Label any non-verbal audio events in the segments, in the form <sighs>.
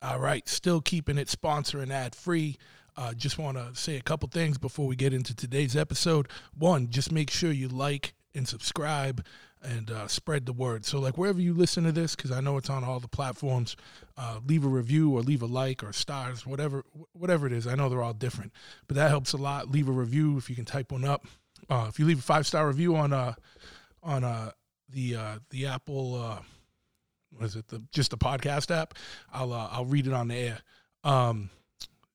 All right, still keeping it sponsor and ad free. Uh, just want to say a couple things before we get into today's episode. One, just make sure you like and subscribe and uh, spread the word. So, like wherever you listen to this, because I know it's on all the platforms, uh, leave a review or leave a like or stars, whatever, whatever it is. I know they're all different, but that helps a lot. Leave a review if you can type one up. Uh, if you leave a five star review on uh on uh the uh the Apple uh what is it the just the podcast app, I'll uh, I'll read it on the air. Um,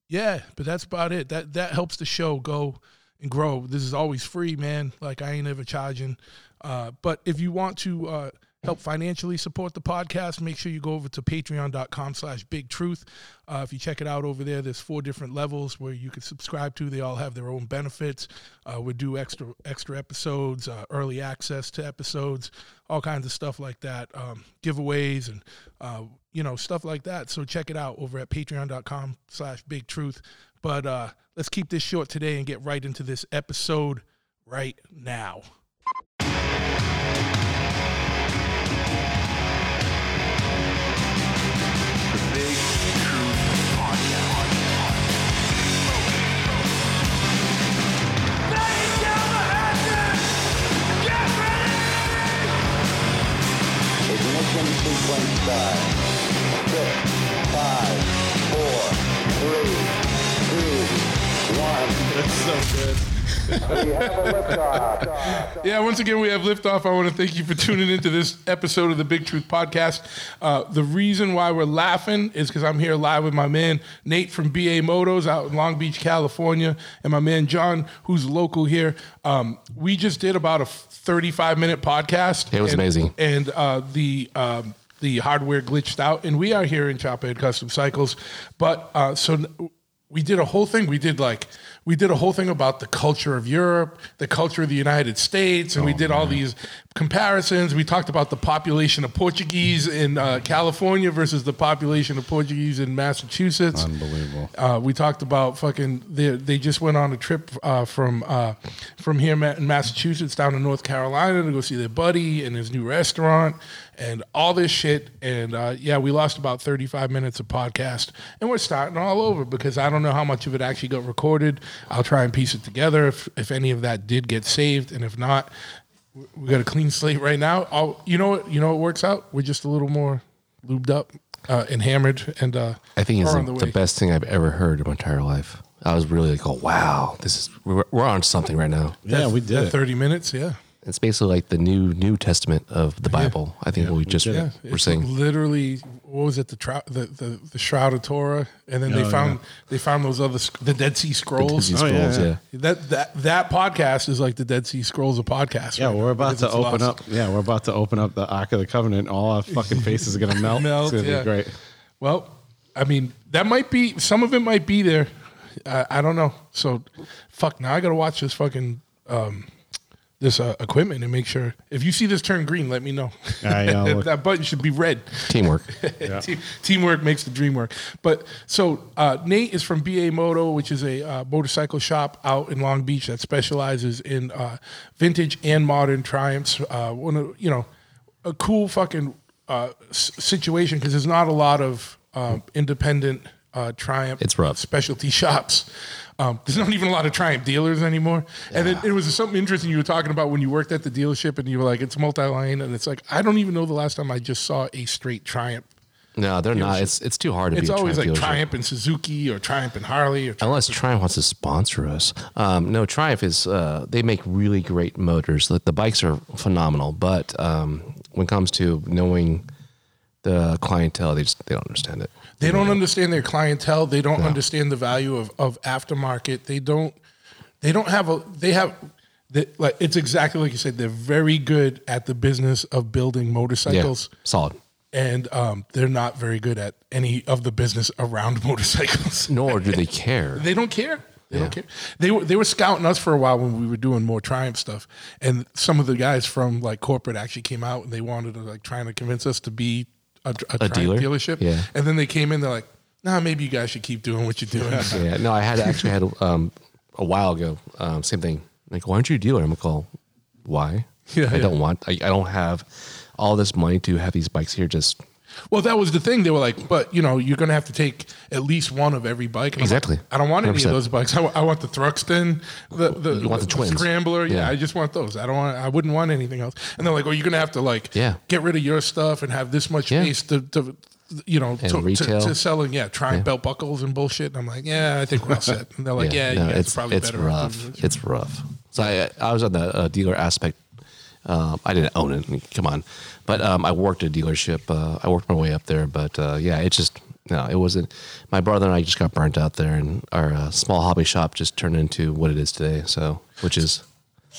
yeah, but that's about it. That that helps the show go and grow. This is always free, man. Like I ain't ever charging. Uh, but if you want to uh, help financially support the podcast, make sure you go over to patreon.com slash big truth. Uh, if you check it out over there, there's four different levels where you can subscribe to. They all have their own benefits. Uh, we do extra extra episodes, uh, early access to episodes, all kinds of stuff like that, um, giveaways and uh, you know stuff like that. So check it out over at patreon.com slash big truth. But uh, let's keep this short today and get right into this episode right now. Ignition sequence start. Six, five, four, three, two, one. That's so good. We have a liftoff. Yeah, once again, we have liftoff. I want to thank you for tuning into this episode of the Big Truth Podcast. Uh, the reason why we're laughing is because I'm here live with my man Nate from BA Motos out in Long Beach, California, and my man Jon, who's local here. Um, we just did about a 35 minute podcast. It was and- amazing. And uh, the. Um, the hardware glitched out, and we are here in Chophead Custom Cycles. But uh, so we did a whole thing. We did like we did a whole thing about the culture of Europe, the culture of the United States, and we oh, did all these comparisons. We talked about the population of Portuguese in uh, California versus the population of Portuguese in Massachusetts. Unbelievable. Uh, we talked about fucking. They, they just went on a trip uh, from uh, from here in Massachusetts down to North Carolina to go see their buddy and his new restaurant and all this shit. And uh, yeah, we lost about thirty five minutes of podcast, and we're starting all over because I don't know how much of it actually got recorded. I'll try and piece it together if if any of that did get saved, and if not, we got a clean slate right now. I'll, you know what? You know what works out? We're just a little more lubed up uh, and hammered, and uh, I think it's are the, the best thing I've ever heard in my entire life. I was really like, oh wow, this is we're, we're on something right now. Yeah, we That did it. Thirty minutes, yeah. It's basically like the new New Testament of the Bible. I think what we just did Yeah, were it's saying. literally what was it the, trou- the the the shroud of Torah, and then they Oh, found they found those other sc- the Dead Sea Scrolls. These Oh, yeah, scrolls, yeah. yeah. That that that podcast is like the Dead Sea Scrolls of podcasts. Yeah, right we're about to open lost. up. Yeah, we're about to open up the Ark of the Covenant. All our fucking faces are gonna melt. <laughs> Melt, it's gonna yeah. be great. Well, I mean that might be some of it might be there. I, I don't know. So, fuck. Now I gotta watch this fucking um, this uh, equipment and make sure. If you see this turn green, let me know. I <laughs> know. That button should be red. Teamwork. <laughs> Team, teamwork makes the dream work. But so uh, Nate is from BA Moto, which is a uh, motorcycle shop out in Long Beach that specializes in uh, vintage and modern Triumphs. Uh, one of you know a cool fucking uh, s- situation because there's not a lot of um, independent uh, Triumph. It's rough. specialty shops. Um, there's not even a lot of Triumph dealers anymore. And then it was something interesting you were talking about when you worked at the dealership and you were like, it's multi-line, and it's like I don't even know the last time I just saw a straight Triumph. No, they're not. It's it's too hard to It's be a always like Triumph dealership. Triumph and Suzuki or Triumph and Harley or Triumph. Unless Triumph wants to sponsor us. Um, no, Triumph is, uh, they make really great motors. The, the bikes are phenomenal, but um, when it comes to knowing the clientele, they just they don't understand it. They don't understand their clientele. They don't understand the value of, of aftermarket. They don't. They don't have a. They have. They, like it's exactly like you said. They're very good at the business of building Yeah, motorcycles, solid. and um, they're not very good at any of the business around <laughs> motorcycles. Nor do they <laughs> care. They don't care. They don't care. They were they were scouting us for a while when we were doing more Triumph stuff, and some of the guys from like corporate actually came out and they wanted to like trying to convince us to be a, a, Triumph dealer? dealership. Yeah. And then they came in, they're like, "Nah, maybe you guys should keep doing what you're doing." <laughs> Yeah, no, I had actually had um, a while ago. Um, same thing. Like, why aren't you a dealer? I'm like, well, why? <laughs> Yeah, I yeah. don't want. I, I don't have all this money to have these bikes here just Well, that was the thing. They were like, but you know, you're gonna have to take at least one of every bike. And I'm like, Exactly. I don't want any 100%. of those bikes. I, want the Thruxton, the the, You want the twins. Scrambler. Yeah, Yeah. I just want those. I don't want. I wouldn't want anything else. And they're like, well, you're gonna have to like Yeah. get rid of your stuff and have this much Yeah. space to. to you know, to, to, to selling, yeah, trying belt buckles and bullshit. And I'm like, yeah, I think we're all set. And they're like, <laughs> yeah, no, you guys it's are probably it's better. rough. It's rough. So I I was on the uh, dealer aspect. Um, I didn't own it. I mean, Come on, but um, I worked at a dealership. Uh, I worked my way up there, but uh, yeah, it just no, it wasn't. My brother and I just got burnt out there, and our uh, small hobby shop just turned into what it is today. So, which is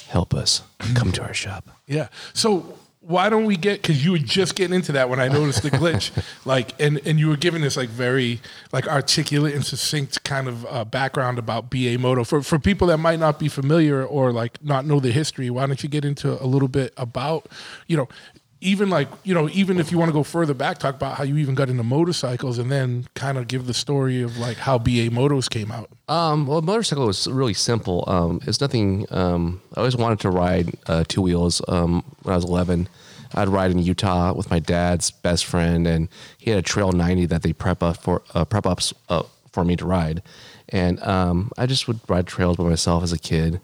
help us come to our shop. Yeah. So why don't we get because you were just getting into that when I noticed the glitch, <laughs> like, and and you were giving this like very like articulate and succinct kind of uh, background about BA Moto for for people that might not be familiar or like not know the history. Why don't you get into a little bit about you know. Even like you know, even if you want to go further back, talk about how you even got into motorcycles, and then kind of give the story of like how BA Motos came out. Um, well, motorcycle was really simple. Um, it's nothing. Um, I always wanted to ride uh, two wheels. Um, when I was 11, I'd ride in Utah with my dad's best friend, and he had a Trail 90 that they prep up for uh, prep ups uh, for me to ride, and um, I just would ride trails by myself as a kid.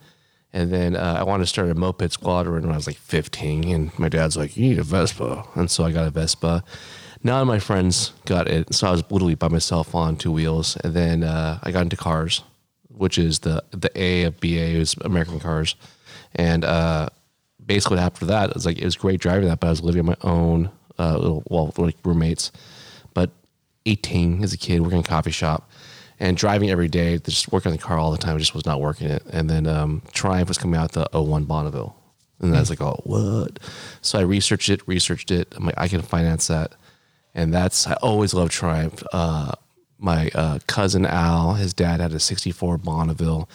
And then uh, I wanted to start a moped squadron when I was like 15, and my dad's like, "You need a Vespa," and so I got a Vespa. None of my friends got it, so I was literally by myself on two wheels. And then uh, I got into cars, which is the the A of BA is American cars, and uh, basically after that, it was like it was great driving that, but I was living on my own, uh, little well like roommates, but 18 as a kid working in a coffee shop and driving every day, just working on the car all the time, just was not working it. And then um, Triumph was coming out the 01 Bonneville. And I was like, oh, what? So I researched it, researched it. I'm like, I can finance that. And that's, I always loved Triumph. Uh, my uh, cousin Al, his dad had a 64 Bonneville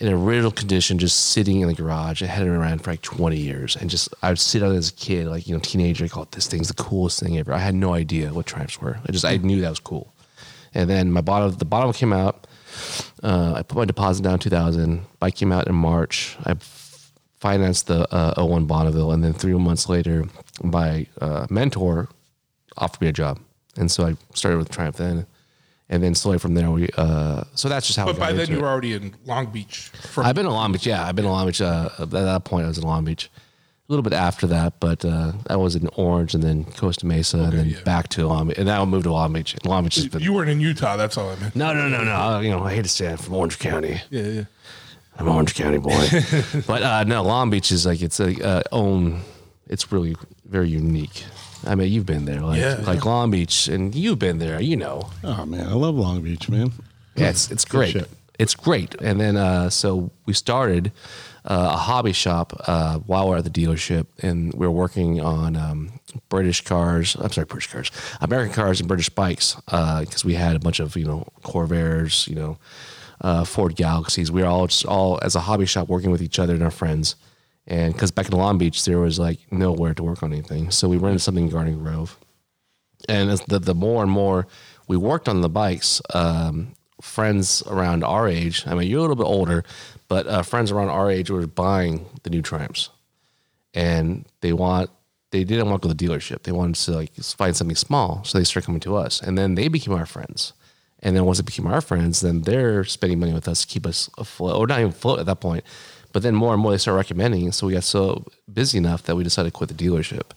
in original condition, just sitting in the garage. I had it around for like 20 years. And just, I would sit on it as a kid, like, you know, teenager, I call this thing's the coolest thing ever. I had no idea what Triumphs were. I just, I knew that was cool. And then my bottom, the bottom came out. Uh, I put my deposit down in 2000. Bike came out in March. I financed the uh, 01 Bonneville. And then three months later, my uh, mentor offered me a job. And so I started with Triumph then. And then slowly from there, we, uh, so that's just how But by then you were already in Long Beach. From I've been in Long Beach. Yeah, I've been in Long Beach. Uh, at that point, I was in Long Beach. A little bit after that, but uh, I was in Orange and then Costa Mesa and then yeah. back to Long Beach. And now I moved to Long Beach. And Long Beach has been. you weren't in Utah. That's all I meant. no, no, no, no. You know, I hate to say I'm from Orange County. Yeah, yeah. I'm an Orange County boy. <laughs> but uh, no, Long Beach is like, it's a uh, own, it's really very unique. I mean, you've been there, like, Yeah, like Long Beach, and you've been there, you know. Oh man, I love Long Beach, man. Yeah, it's it's great. It's great. And then uh, so we started uh, a hobby shop uh, while we we're at the dealership, and we were working on um, British cars. I'm sorry, British cars, American cars, and British bikes because we had a bunch of you know Corvairs, you know uh, Ford Galaxies. We were all just all as a hobby shop working with each other and our friends. And because back in Long Beach, there was like nowhere to work on anything, so we rented something in Garden Grove and as the, the more and more we worked on the bikes, um, friends around our age, I mean, you're a little bit older, but uh, friends around our age were buying the new Triumphs. And they want, they didn't want to go to the dealership. They wanted to like find something small. So they started coming to us. And then they became our friends. And then once they became our friends, then they're spending money with us to keep us afloat, or not even afloat at that point. But then more and more they started recommending. So we got so busy enough that we decided to quit the dealership.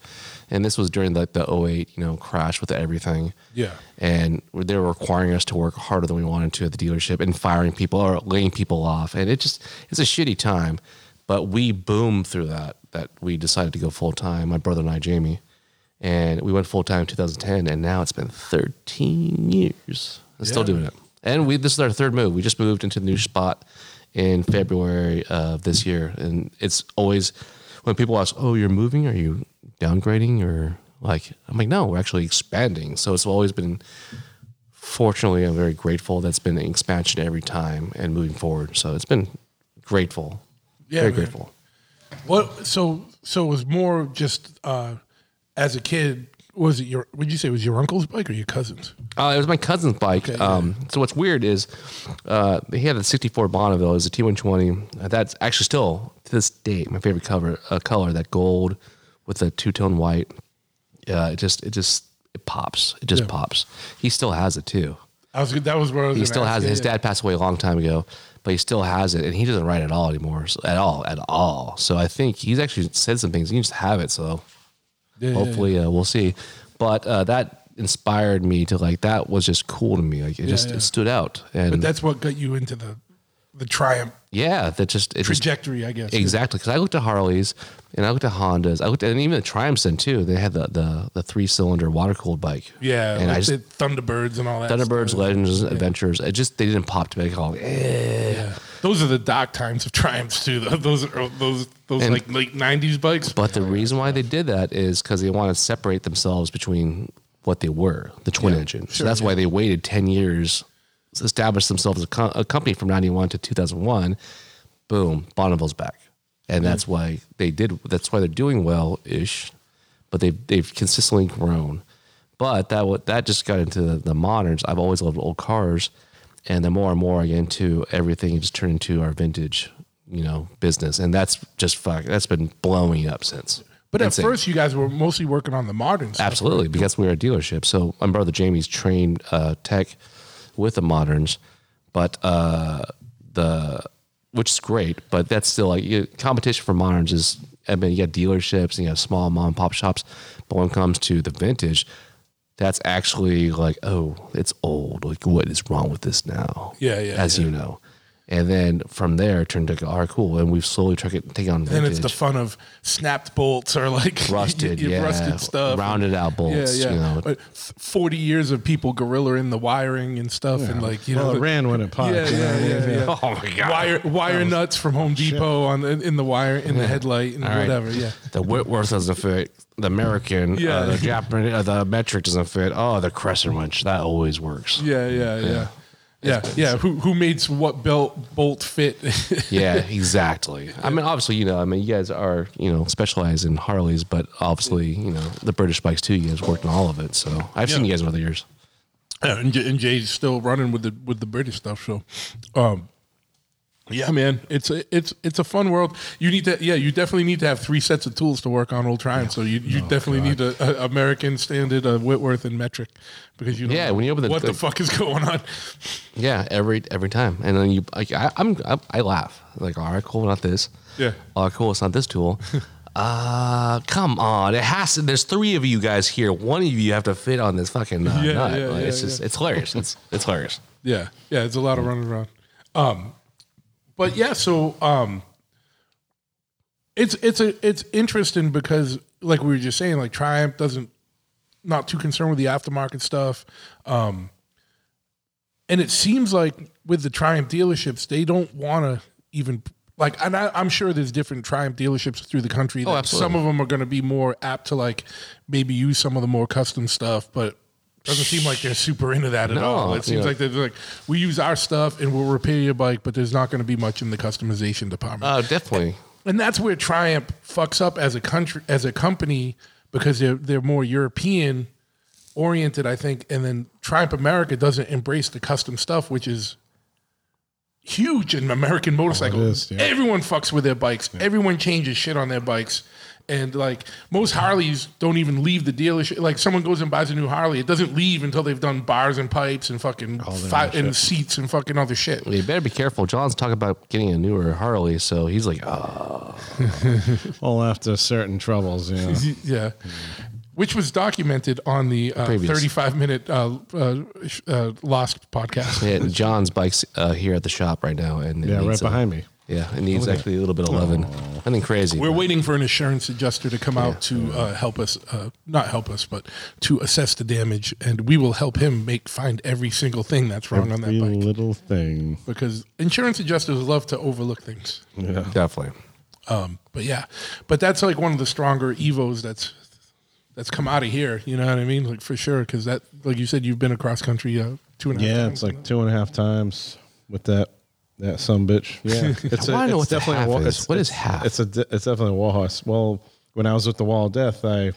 And this was during the, the 08, you know, crash with everything. Yeah. And they were requiring us to work harder than we wanted to at the dealership and firing people or laying people off. And it just, it's a shitty time. But we boomed through that, that we decided to go full time, my brother and I, Jamie. And we went full time in 2010. And now it's been 13 years. and still doing it. And we, this is our third move. We just moved into the new spot in February of this year. And it's always, when people ask, "Oh, you're moving? Are you downgrading?" or like, I'm like, "No, we're actually expanding." So it's always been. Fortunately, I'm very grateful. That's been an expansion every time and moving forward. So it's been grateful. Yeah, very man. grateful. What? So so it was more just uh, as a kid. Was it your? Would you say it was your uncle's bike or your cousin's? Uh, it was my cousin's bike. Okay, yeah. um, so what's weird is uh, he had a '64 Bonneville. It was a T120. Uh, That's actually still to this date my favorite cover uh, color. That gold with a two tone white. Uh, it just it just it pops. It just Yeah. pops. He still has it too. I was that was I was He still has it. His yeah. dad passed away a long time ago, but he still has it, and he doesn't write at all anymore. So, at all, at all. So I think he's actually said some things. He just have it. So Yeah, yeah, hopefully uh, we'll see. But uh, that inspired me to like that was just cool to me. Like it just yeah. it stood out, and But that's what got you into the the Triumph yeah, that just it just trajectory, I guess. Exactly, because I looked at Harleys and I looked at Hondas. I looked at and even the Triumphs then too. They had the the, the three cylinder water cooled bike. Yeah, and like I just Thunderbirds and all that. Thunderbirds, stuff. Legends, Adventures. It just they didn't pop to me. Like, oh, eh. Yeah, those are the dark times of Triumphs too. though. <laughs> Those are those those And- like late '90s bikes. But the reason why they did that is because they wanted to separate themselves between what they were, the twin engine. so sure, that's why they waited 10 years to establish themselves as a, co- a company from 91 to 2001. Boom, Bonneville's back. And that's why they did, that's why they're doing well ish, but they've, they've consistently grown. But that what that just got into the, the moderns. I've always loved old cars, and the more and more I get into everything, it just turned into our vintage, you know, business, and that's just fuck. That's been blowing up since. But at first, you guys were mostly working on the modern stuff. Absolutely, because we were a dealership. So my brother Jamie's trained uh, tech with the moderns, but uh, the which is great, but that's still like you, competition for moderns is. I mean, you got dealerships and you have small mom and pop shops, but when it comes to the vintage, that's actually like, oh, it's old. Like, what is wrong with this now? Yeah, yeah, As yeah. you know, and then from there, turned to all right, cool, and we've slowly tried to take on Then vintage. it's the fun of snapped bolts or like <laughs> rusted, you- you yeah, rusted stuff, rounded out bolts. Yeah, yeah. You know, Forty years of people gorilla in the wiring and stuff, and like you well, know, it ran when it popped. Yeah, you know yeah, yeah, yeah. <laughs> Oh my god! Wire wire nuts from Home Depot on the, in the wire in the headlight and All right. whatever. Yeah, The Whitworth doesn't fit. The American, Yeah. uh, the Japanese, uh, the metric doesn't fit. Oh, the crescent wrench that always works. yeah, yeah, yeah. Yeah, yeah. Who who made what belt bolt fit? <laughs> Yeah, exactly. I mean, obviously, you know, I mean, you guys are, you know, specialized in Harleys, but obviously, you know, the British bikes too. You guys worked on all of it, so I've seen you guys over the years. Yeah, and Jay's still running with the with the British stuff. So, um, yeah, man, it's a it's it's a fun world. You need to yeah, you definitely need to have three sets of tools to work on Old Triumph. So you, you definitely need a, a American standard, a Whitworth, and metric because you don't Yeah, know when you open the- what the, the- fuck is going on. Yeah, every every time, and then you, like, I, I'm, I, I laugh like, all right, cool, not this. Yeah. All right, cool, it's not this tool. <laughs> uh, come on, it has to. There's three of you guys here. One of you have to fit on this fucking uh, Yeah, nut. yeah, Like, yeah, it's just, it's hilarious. It's it's hilarious. Yeah, yeah, it's a lot of running around. Um, but yeah, so um, it's it's a it's interesting because like we were just saying, like Triumph doesn't not too concerned with the aftermarket stuff, um, and it seems like with the Triumph dealerships, they don't want to even like. And I, I'm sure there's different Triumph dealerships through the country. That absolutely. Some of them are going to be more apt to like maybe use some of the more custom stuff, but. Doesn't seem like they're super into that at No, all. It seems yeah. like they're like, we use our stuff and we'll repair your bike, but there's not going to be much in the customization department. Uh, definitely. and that's where Triumph fucks up as a country, as a company, because they're they're more European oriented, I think. And then Triumph America doesn't embrace the custom stuff, which is huge in American motorcycle. is, yeah. Everyone fucks with their bikes. Everyone changes shit on their bikes. And like most Harleys don't even leave the dealership. Like someone goes and buys a new Harley, it doesn't leave until they've done bars and pipes and fucking fi- and shit. seats and fucking other shit. You better be careful. Jon's talking about getting a newer Harley, so he's like, <laughs> oh, Well, after certain troubles, you know. <laughs> yeah. Which was documented on the uh, Previous. 35 minute uh, uh, uh, Lost podcast. yeah, Jon's bike's uh, here at the shop right now, and it Yeah, right needs, uh, behind me. Yeah, it needs actually a little bit of loving. Nothing crazy. We're but- waiting for an insurance adjuster to come out to uh, help us, uh, not help us, but to assess the damage, and we will help him make find every single thing that's wrong on Every that bike. little thing. Because insurance adjusters love to overlook things. Yeah. Definitely. Um, but yeah, but that's like one of the stronger Evos that's that's come out of here. You know what I mean? Like for sure, because that, like you said, you've been across country uh, two and a half. Yeah, times it's like two and a half times with that that some bitch. Yeah, <laughs> it's I wanna know it's what definitely half a, wa- is. It's, What is half? It's a de- it's definitely a wall horse. Well, when I was with the Wall of Death, I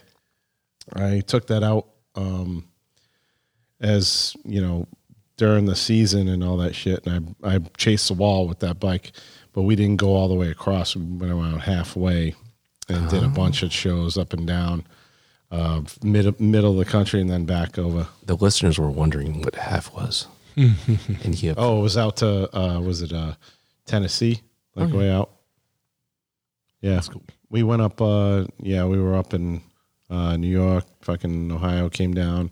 I took that out um, as you know during the season and all that shit, and I I chased the wall with that bike, but we didn't go all the way across. We went around halfway and did a bunch of shows up and down. uh, mid middle of the country and then back over. The listeners were wondering what half was. And he, Oh, it was out to uh, was it uh, Tennessee, like way out. Yeah, we went up. Uh, yeah, we were up in uh, New York, fucking Ohio. Came down,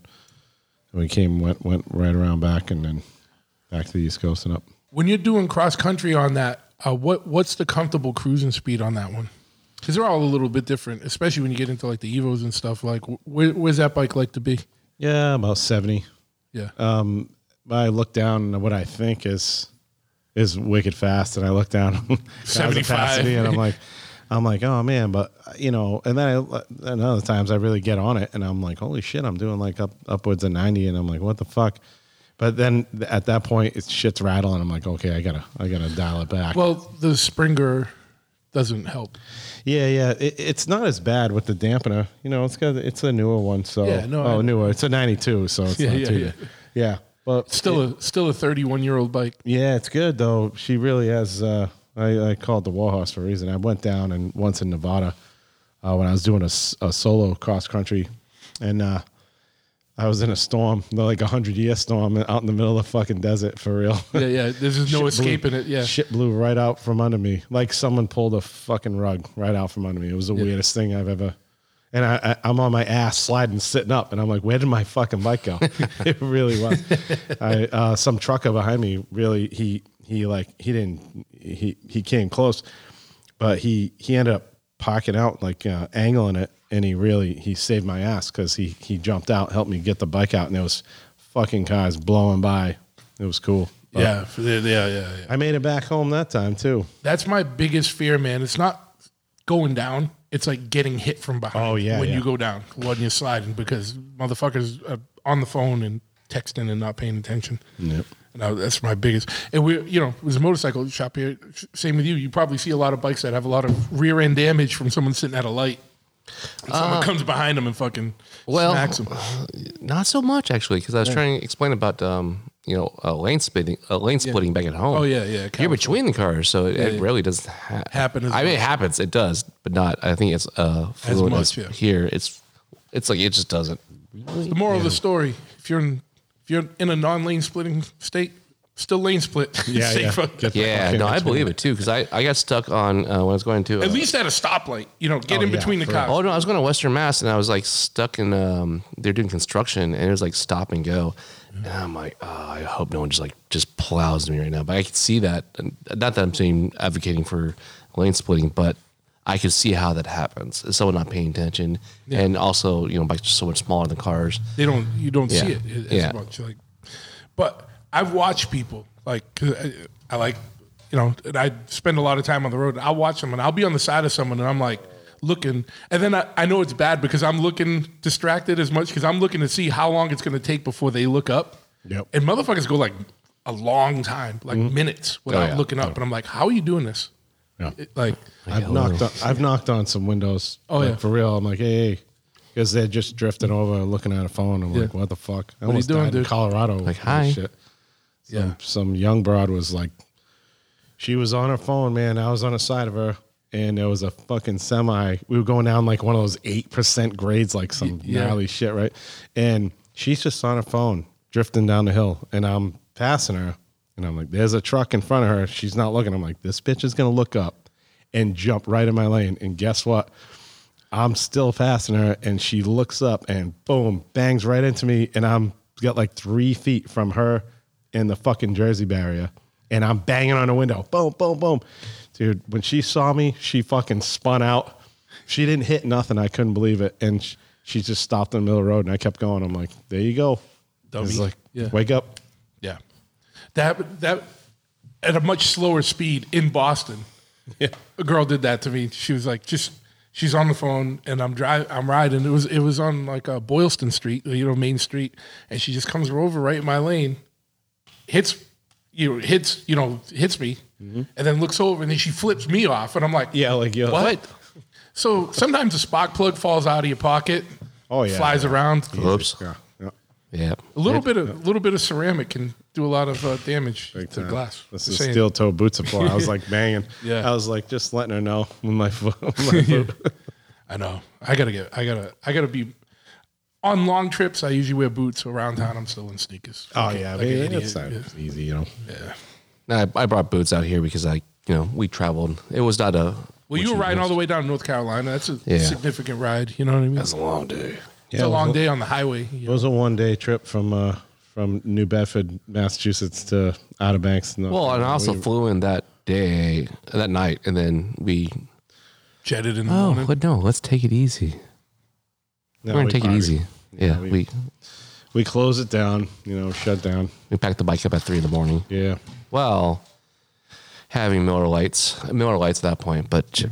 and we came went went right around back, and then back to the East Coast and up. When you're doing cross country on that, uh, what what's the comfortable cruising speed on that one? Because they're all a little bit different, especially when you get into like the Evos and stuff. Like, wh- where's that bike like to be? Yeah, about seventy. Yeah, Um, I look down and what I think is is wicked fast, and I look down <laughs> 75. and I'm like, I'm like, oh man, but you know, and then I, and other times I really get on it, and I'm like, holy shit, I'm doing like up upwards of ninety, and I'm like, what the fuck. But then at that point, it's shit's rattling. I'm like, okay, I gotta, I gotta dial it back. well, the Springer doesn't help. yeah, yeah, it, it's not as bad with the dampener. You know, it's got, it's a newer one, so Yeah, no, oh, know. newer. It's a '92, so it's <laughs> Yeah, not yeah, too, yeah. yeah. But Still a still a 31 year old bike. Yeah, it's good though. She really has. Uh, I, I call it the Warhorse for a reason. I went down and once in Nevada uh, when I was doing a, a solo cross country, and uh, I was in a storm, like a hundred year storm, out in the middle of the fucking desert for real. Yeah, yeah. There's <laughs> no Shit blew- escaping it. Yeah, shit blew right out from under me, like someone pulled a fucking rug right out from under me. It was the weirdest thing I've ever. And I, I, I'm on my ass sliding, sitting up, and I'm like, "Where did my fucking bike go?" <laughs> <laughs> it really was. I, uh, some trucker behind me really he he like he didn't he he came close, but he he ended up parking out like uh, angling it, and he really he saved my ass because he he jumped out, helped me get the bike out, and there was fucking cars blowing by. It was cool. But yeah, yeah, yeah, yeah. I made it back home that time too. That's my biggest fear, man. It's not going down. It's like getting hit from behind. Oh, yeah, when yeah. you go down when you're sliding because motherfuckers are on the phone and texting and not paying attention. Yep. And I, that's my biggest. And we, you know, it was a motorcycle shop here. Same with you. You probably see a lot of bikes that have a lot of rear end damage from someone sitting at a light. And someone comes behind them and fucking well, smacks them. not so much actually, because I was trying to explain about um, you know uh, lane splitting, uh, lane splitting back at home. Oh, yeah, yeah, You're between the cars, so it, it yeah. rarely does ha- Happen as I mean, it happens. It does, but not. I think it's uh, fluid much, yeah. here. It's it's like it just doesn't. The moral of the story: if you're in, if you're in a non-lane splitting state, still lane split. <laughs> Yeah, yeah. Safer. Get the Yeah, no, I believe it too because I, I got stuck on uh, when I was going to uh, At least at a stoplight, you know, get Oh, in yeah, between the for cars. Oh no, I was going to Western Mass and I was like stuck in. Um, they're doing construction and it was like stop and go, and I'm like, oh, I hope no one just like just plows me right now. But I could see that. And not that I'm saying advocating for lane splitting, but I could see how that happens. Is someone not paying attention, and also you know bikes are so much smaller than cars. They don't, you don't see it as Yeah. much. Like, but I've watched people like I, I like, you know, and I spend a lot of time on the road. I'll watch them and I'll be on the side of someone and I'm like looking, and then I, I know it's bad because I'm looking distracted as much because I'm looking to see how long it's going to take before they look up. Yep. And motherfuckers go like a long time, like mm-hmm. minutes oh, without yeah. looking up, and I'm like, how are you doing this? Yeah. It- like, I've knocked oh, on, I've knocked on some windows. Oh, like, yeah. for real. I'm like, hey, because they're just drifting over, looking at a phone. I'm like, what the fuck? I are you almost doing, died in dude? Colorado. Like, hi. Shit. Some, Yeah. Some young broad was like, she was on her phone, man. I was on the side of her, and there was a fucking semi. We were going down like one of those eight percent grades, like some yeah. gnarly shit, right? And she's just on her phone, drifting down the hill, and I'm passing her, and I'm like, "There's a truck in front of her." She's not looking. I'm like, "This bitch is gonna look up and jump right in my lane." And guess what? I'm still passing her, and she looks up and boom, bangs right into me, and I'm got like three feet from her in the fucking Jersey barrier, and I'm banging on the window, boom, boom, boom, dude. When she saw me, she fucking spun out. She didn't hit nothing. I couldn't believe it, and sh- she just stopped in the middle of the road, and I kept going. I'm like, there you go. Dummy. It's like, Yeah. wake up. Yeah, that that at a much slower speed in Boston. Yeah. A girl did that to me. She was like, just she's on the phone and I'm driving. I'm riding. It was it was on like uh, Boylston Street, you know, Main Street, and she just comes over right in my lane, hits you know, hits you know hits me, and then looks over and then she flips me off, and I'm like, Mm-hmm. Yeah, like yo, what? So sometimes a spark plug falls out of your pocket. Oh, yeah. flies around. Oops. Yeah, yeah. Yeah. A little bit of a little bit of ceramic can do a lot of uh, damage to time. glass. This is steel toe boots apart. I was <laughs> like banging. Yeah. I was like just letting her know with my foot. with my <laughs> foot. I know. I gotta get. I gotta. I gotta be. On long trips, I usually wear boots. Around town, I'm still in sneakers. Oh Like yeah, like I an it's not Yeah. easy, you know. No, I, I brought boots out here because I, you know, we traveled. It was not a. Well, you were riding all the way down to North Carolina. That's a Yeah. significant ride. You know what I mean? That's a long day. it's a long day on the highway. you It know. was a one day trip from uh, from New Bedford, Massachusetts to Outer Banks. North Well, and I also We- flew in that day, that night, and then we. Jetted in the Oh, morning. but no, let's take it easy. No, We're gonna we take it easy. Yeah, we- we We closed it down, you know, shut down. we packed the bike up at three in the morning. Yeah, Well, having Miller Lites, Miller Lites at that point, but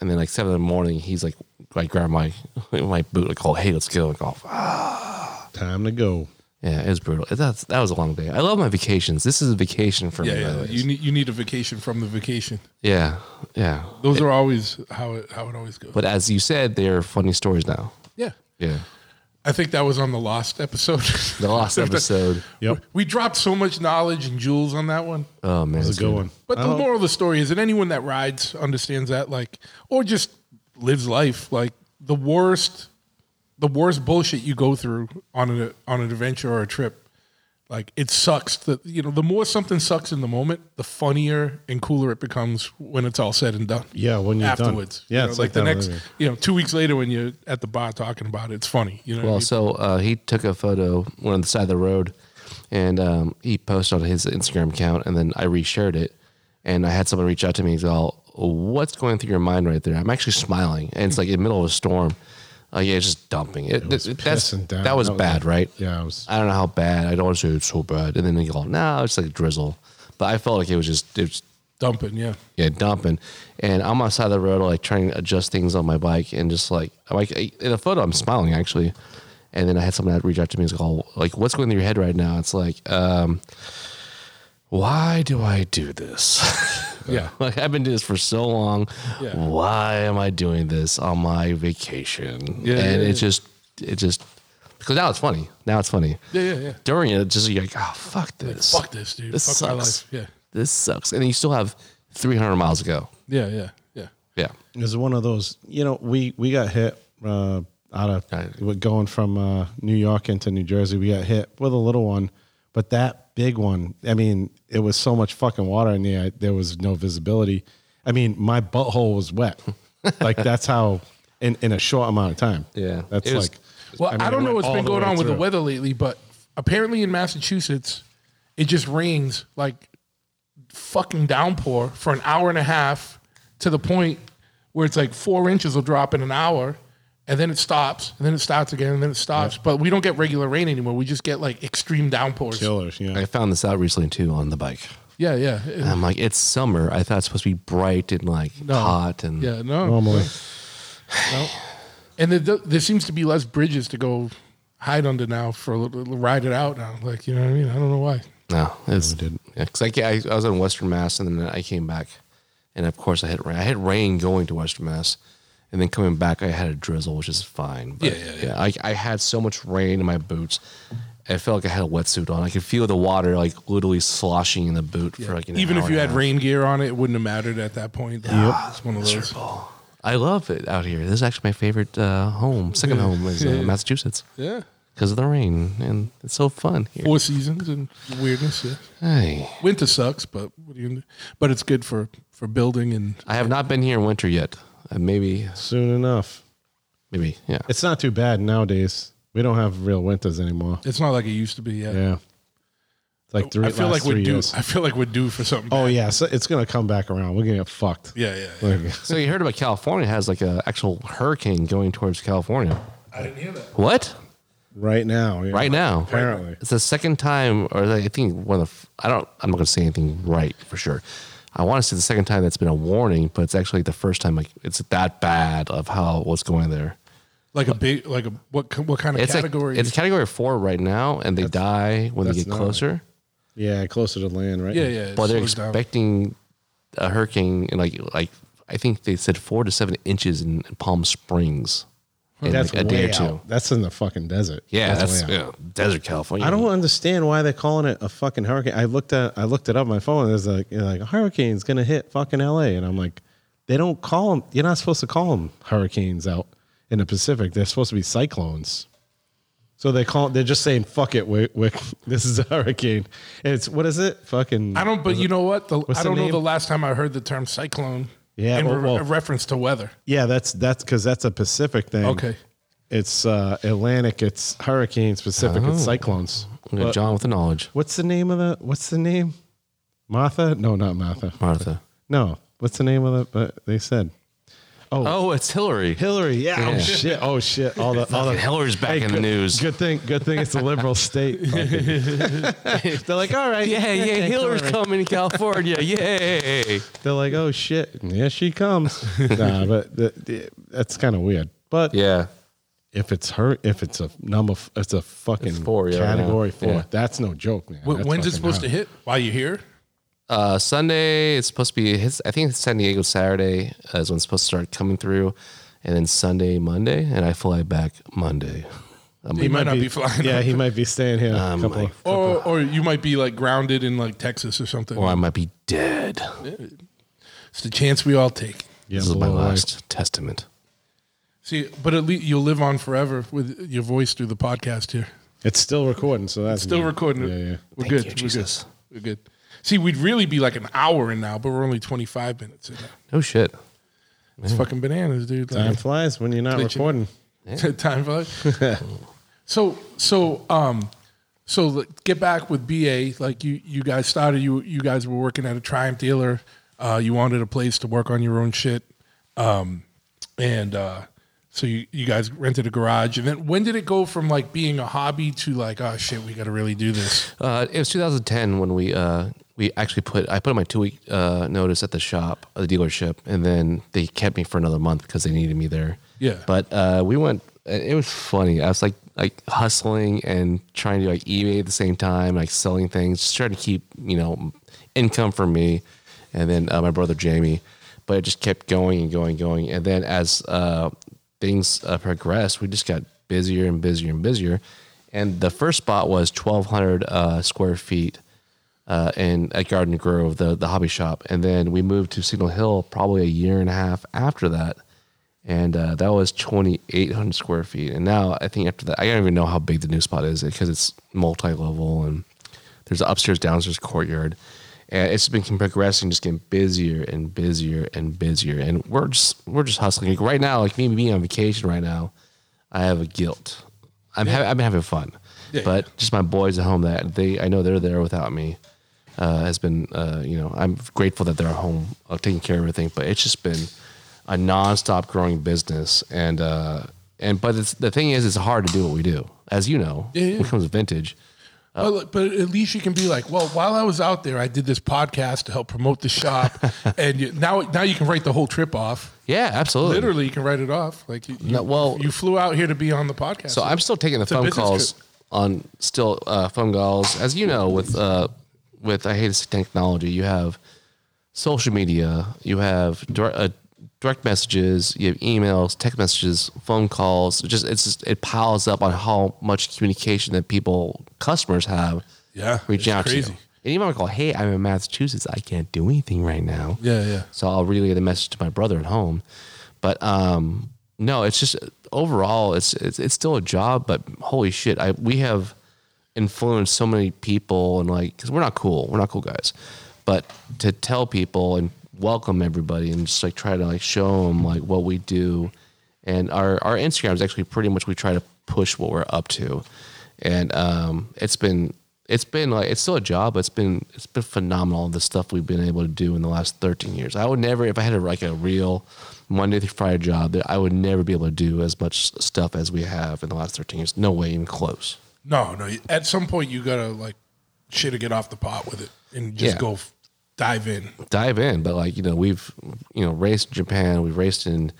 and then like seven in the morning, he's like, I grab my <laughs> my boot, like, oh, hey, let's go, like, oh, ah. time to go. yeah, it was brutal. That's that was a long day. I love my vacations. This is a vacation for yeah, me. yeah. always. You need you need a vacation from the vacation. yeah, yeah. Those are always how it how it always goes. But as you said, they're funny stories now. Yeah, Yeah, I think that was on the Lost episode. the last <laughs> episode. Yep, we dropped so much knowledge and jewels on that one. Oh man, it was a good one. But the moral of the story is that anyone that rides understands that, like, or just lives life, like the worst, the worst bullshit you go through on an on an adventure or a trip, like it sucks. That you know, the more something sucks in the moment, the funnier and cooler it becomes when it's all said and done. Yeah, when you're done. afterwards, Yeah, You know, it's like, like the next, movie. you know, two weeks later when you're at the bar talking about it, it's funny. You know, what I Well, mean? so uh, he took a photo went on the side of the road, and um, he posted on his Instagram account, and then I reshared it, and I had someone reach out to me and go, "What's going through your mind right there?" I'm actually smiling, and it's like in the middle of a storm. Uh, yeah, just dumping. It, was it- that's, down. that was That was bad, like- right? Yeah, it was. I don't know how bad. I don't want to say it's so bad, and then they go, "No, it's like a drizzle," but I felt like it was just it was dumping, yeah. yeah, dumping. And I'm on the side of the road, like trying to adjust things on my bike, and just like, I'm like in a photo, I'm smiling actually. And then I had someone that reach out to me and go, like, what's going through your head right now? It's like, um, why do I do this? <laughs> Yeah. <laughs> like I've been doing this for so long. Yeah. Why am I doing this on my vacation? Yeah, and yeah, it just, it just, because now it's funny. Now it's funny. Yeah, yeah, yeah. During it, just you're like, oh fuck this. Fuck this, dude. This Fuck my sucks. life. Yeah. This sucks. And you still have 300 miles to go. Yeah, yeah, yeah. Yeah. It was one of those. You know, we we got hit uh, out of Right. with going from uh, New York into New Jersey. We got hit with a little one, but that big one. I mean, it was so much fucking water in there. There was no visibility. I mean, my butthole was wet. <laughs> like that's how in in a short amount of time. Yeah. that's was- like. Well, I, mean, it don't know what's been going on with the weather lately, but apparently in Massachusetts, it just rains like fucking downpour for an hour and a half to the point where it's like four inches will drop in an hour and then it stops and then it starts again and then it stops. But we don't get regular rain anymore. We just get like extreme downpours. Killers, yeah. I found this out recently too on the bike. Yeah, yeah. And I'm like, it's summer. I thought it's supposed to be bright and like No. hot and Yeah, no. Normally, <sighs> no. And there, there seems to be less bridges to go hide under now for a little, ride it out now. Like, you know what I mean? I don't know why. no, it's did. Yeah, because I, ca- I I was in Western Mass and then I came back, and of course I had rain. I had rain going to Western Mass, and then coming back I had a drizzle, which is fine. But Yeah, yeah, yeah. I, I had so much rain in my boots. I felt like I had a wetsuit on. I could feel the water like literally sloshing in the boot for like an Even if you had rain gear on it, it wouldn't have mattered at that point. Yeah, it's one of those. I love it out here. This is actually my favorite uh, home. Second home is uh, <laughs> Yeah. Massachusetts Yeah, because of the rain, and it's so fun here. four seasons and weirdness. Yeah, Hey, winter sucks, but what are you gonna do? But it's good for for building and I have not been here in winter yet. Uh, maybe, soon enough. maybe, yeah. It's not too bad nowadays. We don't have real winters anymore. it's not like it used to be. Yeah, Yeah, it's like three. I feel like we're due. years. I feel like we're due for something. Oh bad. yeah, so it's gonna come back around. We're gonna get fucked. yeah, yeah. yeah. Like, So you heard about California has like an actual hurricane going towards California. I didn't hear that. What? right now. yeah. Right now? Apparently. It's the second time, or I think one of the, I don't, I'm not going to say anything right for sure. I want to say the second time that's been a warning, but it's actually the first time like it's that bad of how what's going there. Like a big, like a what? What kind of It's category? Like, it's category four right now, and they die when they that's get not- closer. Yeah, closer to land, right? yeah, yeah. it But they're slows down. expecting a hurricane, in like like I think they said four to seven inches in, in Palm Springs in That's like a day way or two. out. That's in the fucking desert. Yeah, that's, way out. yeah, desert California. I don't understand why they're calling it a fucking hurricane. I looked at I looked it up on my phone. There's like you know, like a hurricane's gonna hit fucking L.A. and I'm like, they don't call them. You're not supposed to call them hurricanes out in the Pacific. They're supposed to be cyclones. So they call. They're just saying, "Fuck it, we, we, <laughs> this is a hurricane." And it's what is it? Fucking. I don't. But you know what? The, I don't know the last time I heard the term cyclone. Yeah, in well, re- well- reference to weather. Yeah, that's that's because that's a Pacific thing. Okay. It's uh, Atlantic. It's hurricanes. Pacific. Oh. It's cyclones. We But Jon with the knowledge. what's the name of the? What's the name? Martha? No, not Martha. Martha. No. What's the name of the? But they said Oh. oh, it's Hillary. Hillary. Yeah. Oh shit. Oh shit. All the all the <laughs> Hillary's back Hey, in the news. Good thing. Good thing it's a liberal state. <laughs> <laughs> They're like, all right. Yeah, yeah, okay, Hillary's all right." coming to California. Yay. They're like, oh shit, Yeah, she comes. nah, but the, the, that's kind of weird. But Yeah. if it's her, if it's a number, it's a fucking It's four, yeah, category yeah. four. Yeah. That's no joke, man. Wh- When's it fucking supposed to hard. hit? While you're here? Uh, Sunday, it's supposed to be, his, I think it's San Diego Saturday uh, is when it's supposed to start coming through. And then Sunday, Monday. And I fly back Monday. <laughs> I'm He might not be flying. Yeah, out. he might be staying here. a Um, couple like- of- Or, or you might be like grounded in like Texas or something. or I might be dead. It's the chance we all take. yeah, This is my blow away. last testament. See, but at least you'll live on forever with your voice through the podcast here. It's still recording, so that's Still good. recording. Yeah, yeah. We're Thank good. you, We're Jesus. good. We're good. See, we'd really be like an hour in now, but we're only 25 minutes in now. No shit. It's fucking bananas, dude. Time Like, flies when you're not Glitching. recording. <laughs> time flies. so, so, um, so get back with BA. Like you, you guys started. You, you guys were working at a Triumph dealer. Uh, you wanted a place to work on your own shit, um, and uh, so you, you guys rented a garage. And then when did it go from like being a hobby to like, oh shit, we got to really do this? Uh, it was 2010 when we uh, we actually put I put my two week uh, notice at the shop, at the dealership, and then they kept me for another month because they needed me there. Yeah. But uh, we went. It was funny. I was like like hustling and trying to like eBay at the same time, like selling things, just trying to keep you know income for me, and then uh, my brother Jamie. But it just kept going and going and going, and then as uh, things uh, progressed, we just got busier and busier and busier. And the first spot was 1,200 uh, square feet uh, in at Garden Grove, the the hobby shop, and then we moved to Signal Hill probably a year and a half after that, and uh, that was 2,800 square feet. And now I think after that, I don't even know how big the new spot is because it's multi level and there's an upstairs downstairs courtyard, and it's been progressing, just getting busier and busier and busier. And we're just we're just hustling. Like right now, like me being on vacation right now, I have a guilt. I'm ha- I'm having fun, Yeah, but just my boys at home that they I know they're there without me uh, has been uh, you know I'm grateful that they're at home uh, taking care of everything. But it's just been a nonstop growing business, and uh, and but it's, the thing is, it's hard to do what we do, as you know. Yeah, yeah. When it comes to vintage, But, but at least you can be like, well, while I was out there, I did this podcast to help promote the shop, <laughs> and you, now now you can write the whole trip off. yeah, absolutely. Literally, you can write it off. Like, you, you- No, well- you flew out here to be on the podcast. So I'm still taking the It's phone calls trip. on still uh, phone calls, as you know, with uh, with I hate to say technology. You have social media, you have direct, uh, direct messages, you have emails, text messages, phone calls. It just it's just, it piles up on how much communication that people customers have Yeah, reaching out crazy. to you. And even if I call, hey, I'm in Massachusetts, I can't do anything right now. Yeah, yeah. So I'll relay the message to my brother at home. But um, no, it's just overall, it's, it's it's still a job. But holy shit, I we have influenced so many people and like because we're not cool, we're not cool guys. But to tell people and welcome everybody and just like try to like show them like what we do, and our our Instagram is actually pretty much we try to push what we're up to, and um, it's been it's been like it's still a job, but it's been it's been phenomenal the stuff we've been able to do in the last 13 years. I would never if I had a, like a real Monday through Friday job, that I would never be able to do as much stuff as we have in the last 13 years. No way, even close. No, no. At some point, you gotta like shit to get off the pot with it and just Yeah. go f- dive in. dive in. But like you know, we've you know raced in Japan, we've raced in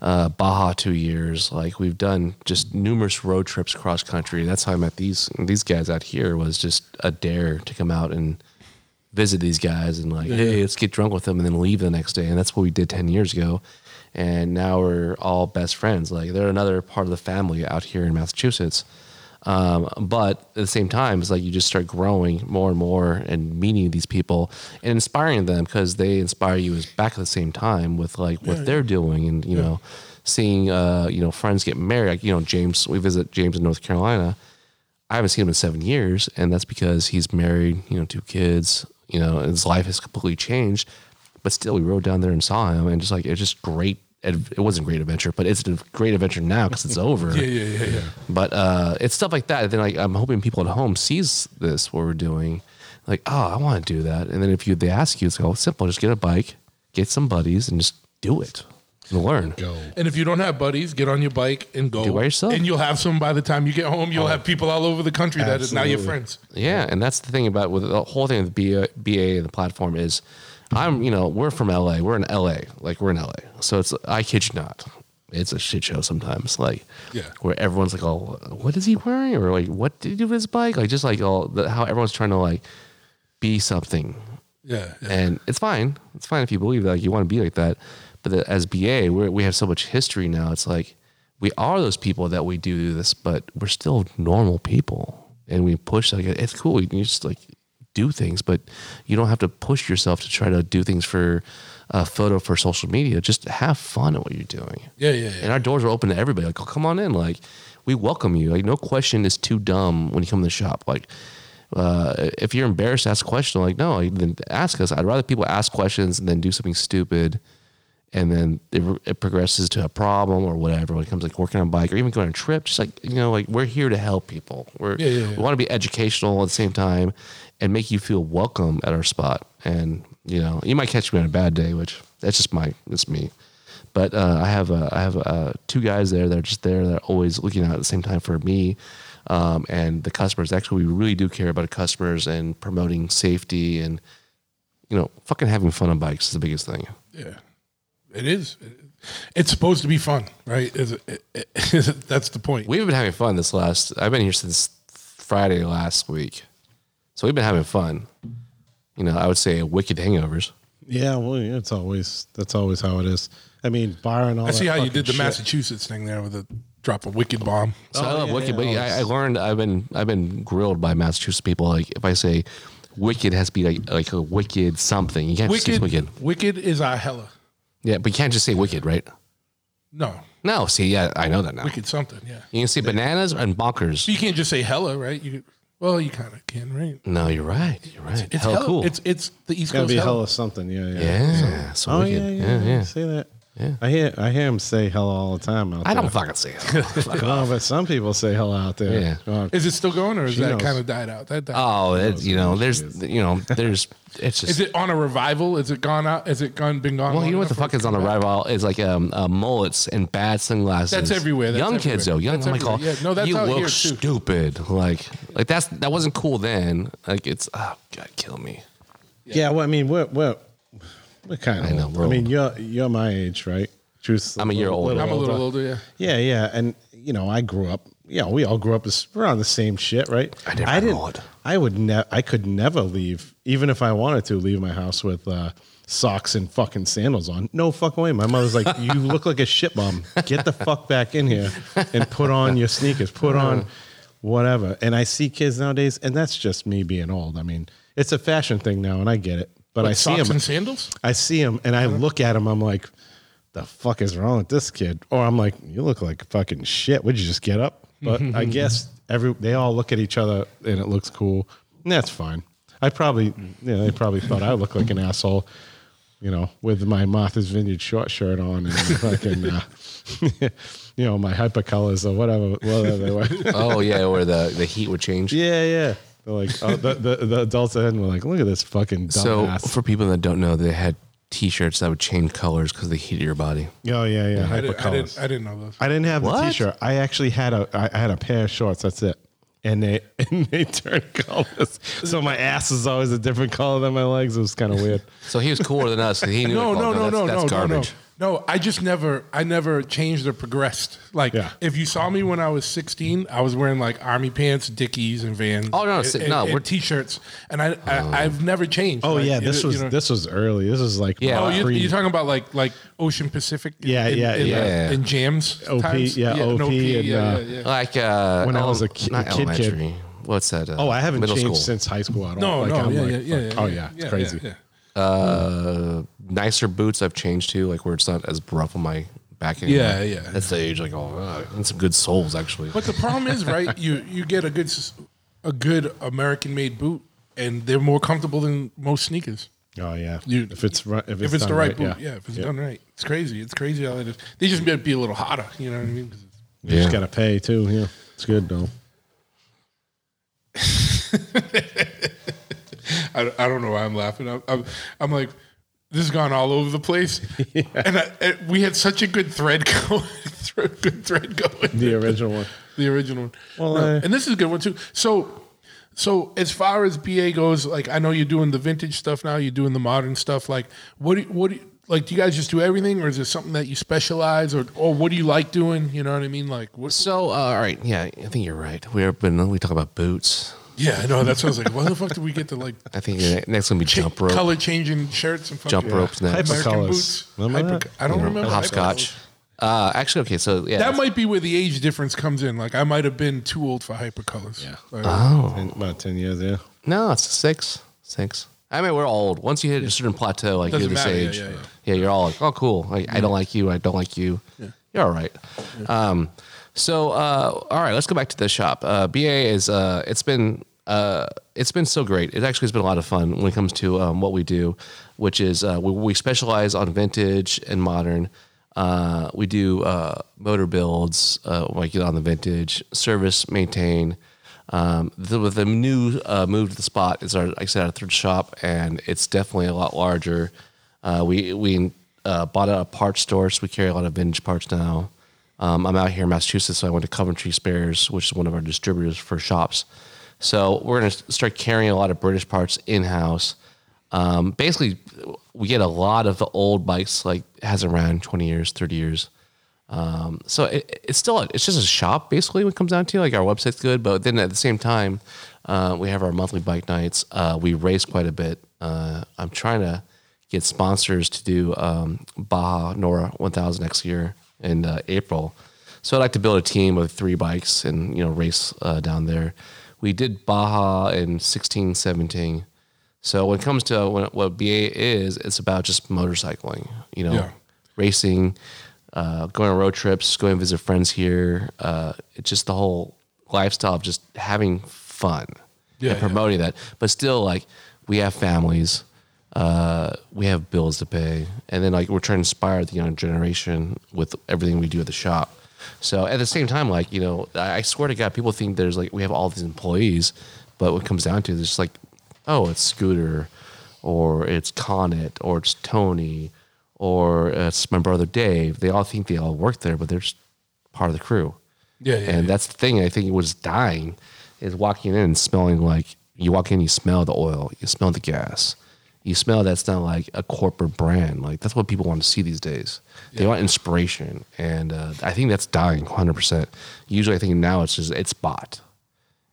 uh, Baja two years. Like we've done just numerous road trips cross country. That's how I met these these guys out here. Was just a dare to come out and visit these guys and like, hey, let's get drunk with them and then leave the next day. And that's what we did ten years ago. And now we're all best friends. Like they're another part of the family out here in Massachusetts. Um, but at the same time, it's like you just start growing more and more and meeting these people and inspiring them because they inspire you as back at the same time with like what they're doing and you know. seeing uh, you know friends get married. Like you know James, we visit James in North Carolina. I haven't seen him in seven years, and that's because he's married, you know, two kids. You know, and his life has completely changed. But still, we rode down there and saw him, and just like it's just great. It wasn't a great adventure, but it's a great adventure now because it's over. <laughs> Yeah, yeah, yeah, yeah. But uh, it's stuff like that. And then like I'm hoping people at home sees this what we're doing, like oh I want to do that. And then if you they ask you, it's all simple. Just get a bike, get some buddies, and just do it and learn. Go. And if you don't have buddies, get on your bike and go. Do it by yourself. And you'll have some by the time you get home. You'll have people all over the country that is now your friends. Yeah, and that's the thing about with the whole thing with BA, BA and the platform is, I'm you know we're from LA, we're in LA, like we're in LA, so it's I kid you not, it's a shit show sometimes, like Yeah. where everyone's like, oh, what is he wearing, or like what did he do with his bike, like just like all the, how everyone's trying to like be something, Yeah. yeah. and it's fine, it's fine if you believe that like, you want to be like that, but the, as BA, we're, we have so much history now, it's like we are those people that we do this, but we're still normal people, and we push like it's cool, you just like do things, but you don't have to push yourself to try to do things for a photo for social media. Just have fun at what you're doing. Yeah, yeah, yeah. And our doors are open to everybody. Like, oh, come on in. Like, we welcome you. Like, no question is too dumb when you come to the shop. Like, uh, if you're embarrassed to ask a question, like, no, then ask us. I'd rather people ask questions and then do something stupid, and then it, it progresses to a problem or whatever. When it comes like working on a bike or even going on a trip, just like you know, like we're here to help people. We're Yeah, yeah, yeah. we want to be educational at the same time and make you feel welcome at our spot. And you know, you might catch me on a bad day, which that's just my it's me. But uh, I have uh, I have uh, two guys there that are just there that are always looking out at the same time for me um, and the customers. Actually, we really do care about customers and promoting safety and you know, fucking having fun on bikes is the biggest thing. Yeah, it is. It's supposed to be fun, right? Is it, it, it- <laughs> that's the point. We've been having fun this last. I've been here since Friday last week, so we've been having fun. You know, I would say wicked hangovers. Yeah, well, yeah, it's always that's always how it is. I mean, bar and all. I see that how you did the shit. Massachusetts thing there with the drop a wicked bomb. So I Oh, love yeah, wicked, yeah, but oh, I, I learned. I've been I've been grilled by Massachusetts people. Like if I say wicked has to be like like a wicked something. You can't just say Wicked, wicked. wicked is our hella. Yeah, but you can't just say wicked, right? No, No, see, yeah, I know that now. wicked something. Yeah, You can say bananas and bonkers. you can't just say hella, right? You well, you kind of can, right? No, you're right. You're right. It's Hella hella. cool. It's it's the East It's gotta Coast be hella. hella something. Yeah, yeah. yeah. So Oh wicked. yeah, yeah, yeah, yeah. Say that. Yeah. I hear I hear him say hello all the time out there. I there. don't fucking say it. Fuck <laughs> No, but some people say hello out there. Yeah. Oh, Is it still going, or is She that knows. kind of died out? That died. Oh, it, you know, there's, you know, there's, it's just. is it on a revival? Is it gone out? Is it gone been gone? well, long you know what the enough for fuck it is to on a come back? rival is like um, uh, mullets and bad sunglasses. That's everywhere. That's young everywhere. kids though, young. That's I'm like, oh, everywhere. Yeah, no, that's you out look here, too. stupid. Like, like that's that wasn't cool then. Like it's, oh god, kill me. yeah. Well, I mean, we're we're we're kind I know, of. we're I mean, you're you're my age, right? Truth. I'm a year older. I'm a little older. Yeah. Yeah, yeah, and you know, I grew up. Yeah, we all grew up as around the same shit, right? I never didn't. know it. I would never. I could never leave, even if I wanted to, leave my house with uh, socks and fucking sandals on. No fucking way. My mother's like, "You <laughs> look like a shit bomb. Get the fuck back in here and put on your sneakers. Put on whatever." And I see kids nowadays, and that's just me being old. I mean, it's a fashion thing now, and I get it. But I see Socks them. and sandals. I see him and I look at him. I'm like, the fuck is wrong with this kid? Or I'm like, you look like fucking shit. Would you just get up? <laughs> But I guess every they all look at each other and it looks cool. And that's fine. I probably, you know, they probably thought I looked like an asshole, you know, with my Martha's Vineyard short shirt on and fucking, uh, <laughs> you know, my hyper colors or whatever, whatever they were. Oh yeah, where the the heat would change. yeah, yeah. They're like, oh, the, the, the adults ahead and were like, look at this fucking So dumbass. for people that don't know, they had T-shirts that would change colors because they heat your body. oh, yeah, yeah. I Hyper didn't, I colors. didn't. I didn't know those. I didn't have the What? t-shirt. I actually had a I I had a pair of shorts. That's it. And they <laughs> and they turned colors. So my ass is always a different color than my legs. It was kind of weird. So he was cooler than us. 'cause He knew. <laughs> No, like, no, oh, no, that's, no, that's no, no, no. garbage. No, I just never, I never changed or progressed. Like, Yeah. if you saw me when I was 16, I was wearing like army pants, Dickies, and Vans. Oh, no, and, and- no, and we're- t-shirts, and I, I I've never changed. Oh Like, yeah, this know- was you know- this was early. This was like Yeah. Oh, uh, you, pre- you're talking about like like Ocean Pacific? Yeah, in, yeah, in, yeah. Yeah. In jams, OP, times? yeah, and OP and, yeah, uh, yeah, yeah. Like uh, When I was a ele- ki- not kid, kid. elementary. What's that? Uh, oh, I haven't changed school. since high school at all. No, Like, no, I'm yeah, like, yeah, yeah, yeah. Oh yeah, it's crazy. Yeah. Uh, nicer boots I've changed to, like where it's not as rough on my back anymore. Yeah, yeah. That's the age. Like, oh, uh, and some good soles actually. But the problem is, right? <laughs> You you get a good s- a good American made boot, and they're more comfortable than most sneakers. Oh yeah. You- if it's right, if it's, If it's the done right, boot, yeah. If it's done right, it's crazy. It's crazy how it is. They just might be a little hotter. You know what I mean? 'Cause it's- You just gotta pay too. Yeah, it's good though. <laughs> <laughs> I, I don't know why I'm laughing. I'm, I'm, I'm like, this has gone all over the place, <laughs> and, I, and we had such a good thread <laughs> going. good thread going. The original one. the original one. Well, No, uh, and this is a good one too. So, so as far as BA goes, like I know you're doing the vintage stuff now. You're doing the modern stuff. Like, what do you, what do you, like? Do you guys just do everything, or is there something that you specialize, or or what do you like doing? You know what I mean? Like, what, So, uh, all right, yeah, I think you're right. We've been we talk about boots. Yeah, I know. That's what I was like. Why the fuck did we get to like <laughs> I think next gonna be cha- jump rope, color changing shirts and fucking jump ropes next, Hyper- American Colors. boots? Remember Hyper- that? I don't remember hopscotch. Uh, actually, okay, so yeah, That might be where the age difference comes in. Like I might have been too old for hypercolors. Yeah. Like, oh In about ten years. Yeah. no, it's six, six. I mean, we're old. Once you hit a certain plateau, like Doesn't you're this matter, yeah, age, yeah, yeah, yeah. you're all like, oh, cool. Like, I don't like you. I don't like you. You're all right. Um, so, uh, all right, let's go back to the shop. Uh, BA is uh, it's been uh, it's been so great. It actually has been a lot of fun when it comes to um, what we do, which is uh, we, we specialize on vintage and modern. Uh, we do uh, motor builds, uh, like on the vintage, service, maintain. Um, the, with the new uh, move to the spot is our, like I said, our third shop, and it's definitely a lot larger. We we bought out a parts store, so we carry a lot of vintage parts now. Um, I'm out here in Massachusetts, so I went to Coventry Spares, which is one of our distributors for shops. So we're going to start carrying a lot of British parts in house. Um, basically, we get a lot of the old bikes, like has around 20 years, 30 years. Um, so it, it's still it's just a shop basically. When it comes down to like our website's good, but then at the same time, uh, we have our monthly bike nights. Uh, we race quite a bit. Uh, I'm trying to get sponsors to do um, Baja NORRA 1000 next year in uh, April. So I'd like to build a team of three bikes and you know race uh, down there. We did Baja in 16, 17. So when it comes to what, what BA is, it's about just motorcycling. You know, Yeah. racing, uh, going on road trips, going to visit friends here. Uh, it's just the whole lifestyle of just having fun Yeah, and promoting that. But still, like we have families, uh, we have bills to pay, and then like we're trying to inspire the younger generation with everything we do at the shop. So at the same time, like you know, I swear to God, people think there's like we have all these employees, but what it comes down to is just like, oh, it's Scooter, or it's Connet, or it's Tony, or it's my brother Dave. They all think they all work there, but they're just part of the crew. Yeah, yeah, and yeah. that's the thing. I think it was dying is walking in and smelling like you walk in, you smell the oil, you smell the gas, you smell that's not like a corporate brand. Like that's what people want to see these days. They want inspiration, and uh, I think that's dying 100. percent Usually, I think now it's just it's bought,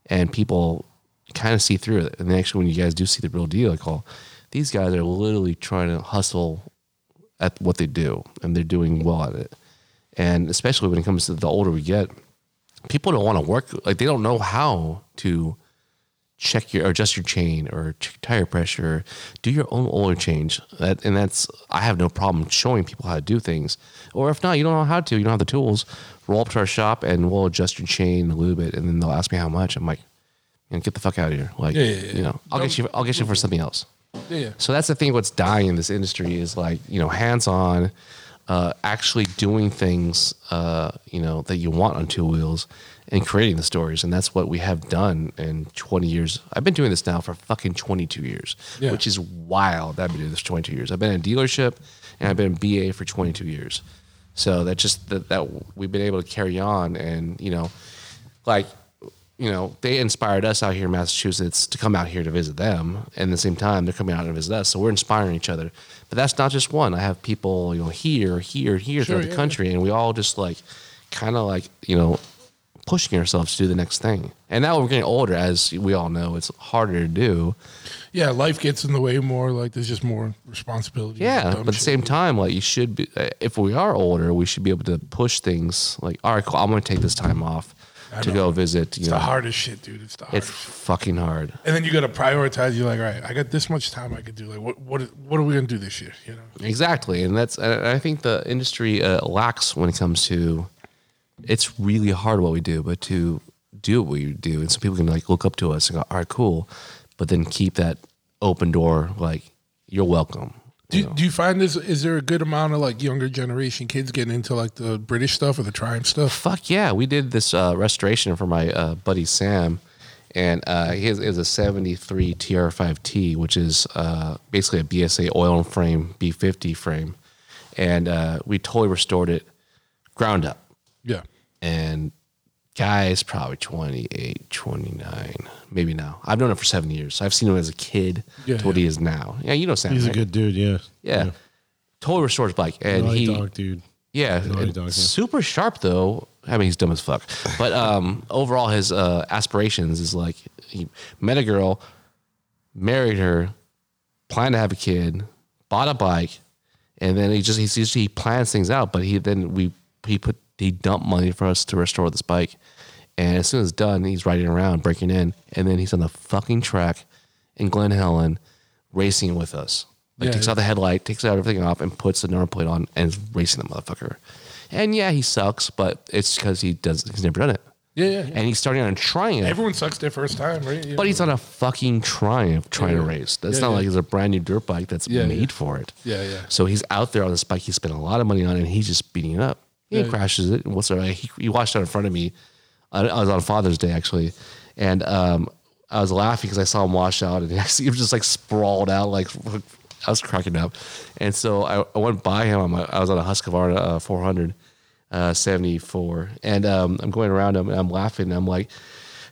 and people kind of see through it. And actually, when you guys do see the real deal, like, oh, these guys are literally trying to hustle at what they do, and they're doing well at it. And especially when it comes to the older we get, people don't want to work like they don't know how to check your or adjust your chain or check tire pressure. Do your own oil change. That, and that's i have no problem showing people how to do things. Or if not you don't know how to. You don't have the tools. Roll up to our shop and we'll adjust your chain a little bit and then they'll ask me how much. I'm like man, get the fuck out of here. Like Yeah, yeah, yeah. you know i'll get you i'll get you for something else. Yeah, yeah. so that's the thing. What's dying in this industry is like you know hands on, uh, actually doing things uh, you know that you want on two wheels and creating the stories, and that's what we have done in 20 years. I've been doing this now for fucking 22 years, Yeah. which is wild. I've been doing this 22 years. I've been in a dealership and I've been in BA for 22 years. So that just that, that we've been able to carry on, and you know, like you know, they inspired us out here in Massachusetts to come out here to visit them. And at the same time, they're coming out to visit us. So we're inspiring each other. But that's not just one. I have people, you know, here, here, here Sure, throughout the yeah, country. And we all just like kind of like, you know, pushing ourselves to do the next thing. And now we're getting older, as we all know, it's harder to do. Yeah, life gets in the way more. Like there's just more responsibility. Yeah, but at the same time, like you should be. If we are older, we should be able to push things. Like, all right, cool. I'm going to take this time off. To go visit. You It's know, the hardest shit, dude. It's the hardest. it's fucking hard. and then you got to prioritize. You're like, all right, I got this much time I could do. Like, what what what are we gonna do this year? You know? Exactly, and that's and I think the industry uh, lacks when it comes to. It's really hard what we do, but to do what we do, and so people can like look up to us and go, "All right, cool," but then keep that open door, like you're welcome. Do, you know? do you find this? Is there a good amount of like younger generation kids getting into like the British stuff or the Triumph stuff? Fuck yeah, we did this uh, restoration for my uh, buddy Sam, and uh, he has, is a '73 TR5T, which is uh, basically a BSA oil and frame B50 frame, and uh, we totally restored it, ground up. Yeah. and guy's probably 28 29 maybe now i've known him for seven years So i've seen him as a kid Yeah, to what yeah. he is now yeah you know sam He's a good dude. Yeah. yeah. totally restored his bike and Naughty he dog, dude. yeah dog, yeah. super sharp though i mean he's dumb as fuck but um <laughs> overall his uh aspirations is like he met a girl married her planned to have a kid bought a bike and then he just he just he plans things out but he then we he put he dumped money for us to restore this bike and as soon as it's done he's riding around breaking in and then he's on the fucking track in glen helen racing with us like Yeah, takes out the headlight takes out everything off and puts the number plate on and is racing the motherfucker and yeah he sucks but it's because he does he's never done it Yeah, yeah. yeah. and he's starting on a triumph Everyone sucks their first time, right? Yeah. but he's on a fucking triumph trying to race. That's not like it's a brand new dirt bike that's made for it. Yeah, yeah. So he's out there on this bike he spent a lot of money on and he's just beating it up. He crashes it. What's he, he washed out in front of me. I, I was on Father's Day actually, and um, I was laughing because I saw him wash out and <laughs> he was just like sprawled out like. I was cracking up, and so I, I went by him. I was on a Husqvarna uh, 400, uh, 74, and um, I'm going around him and I'm laughing. And I'm like,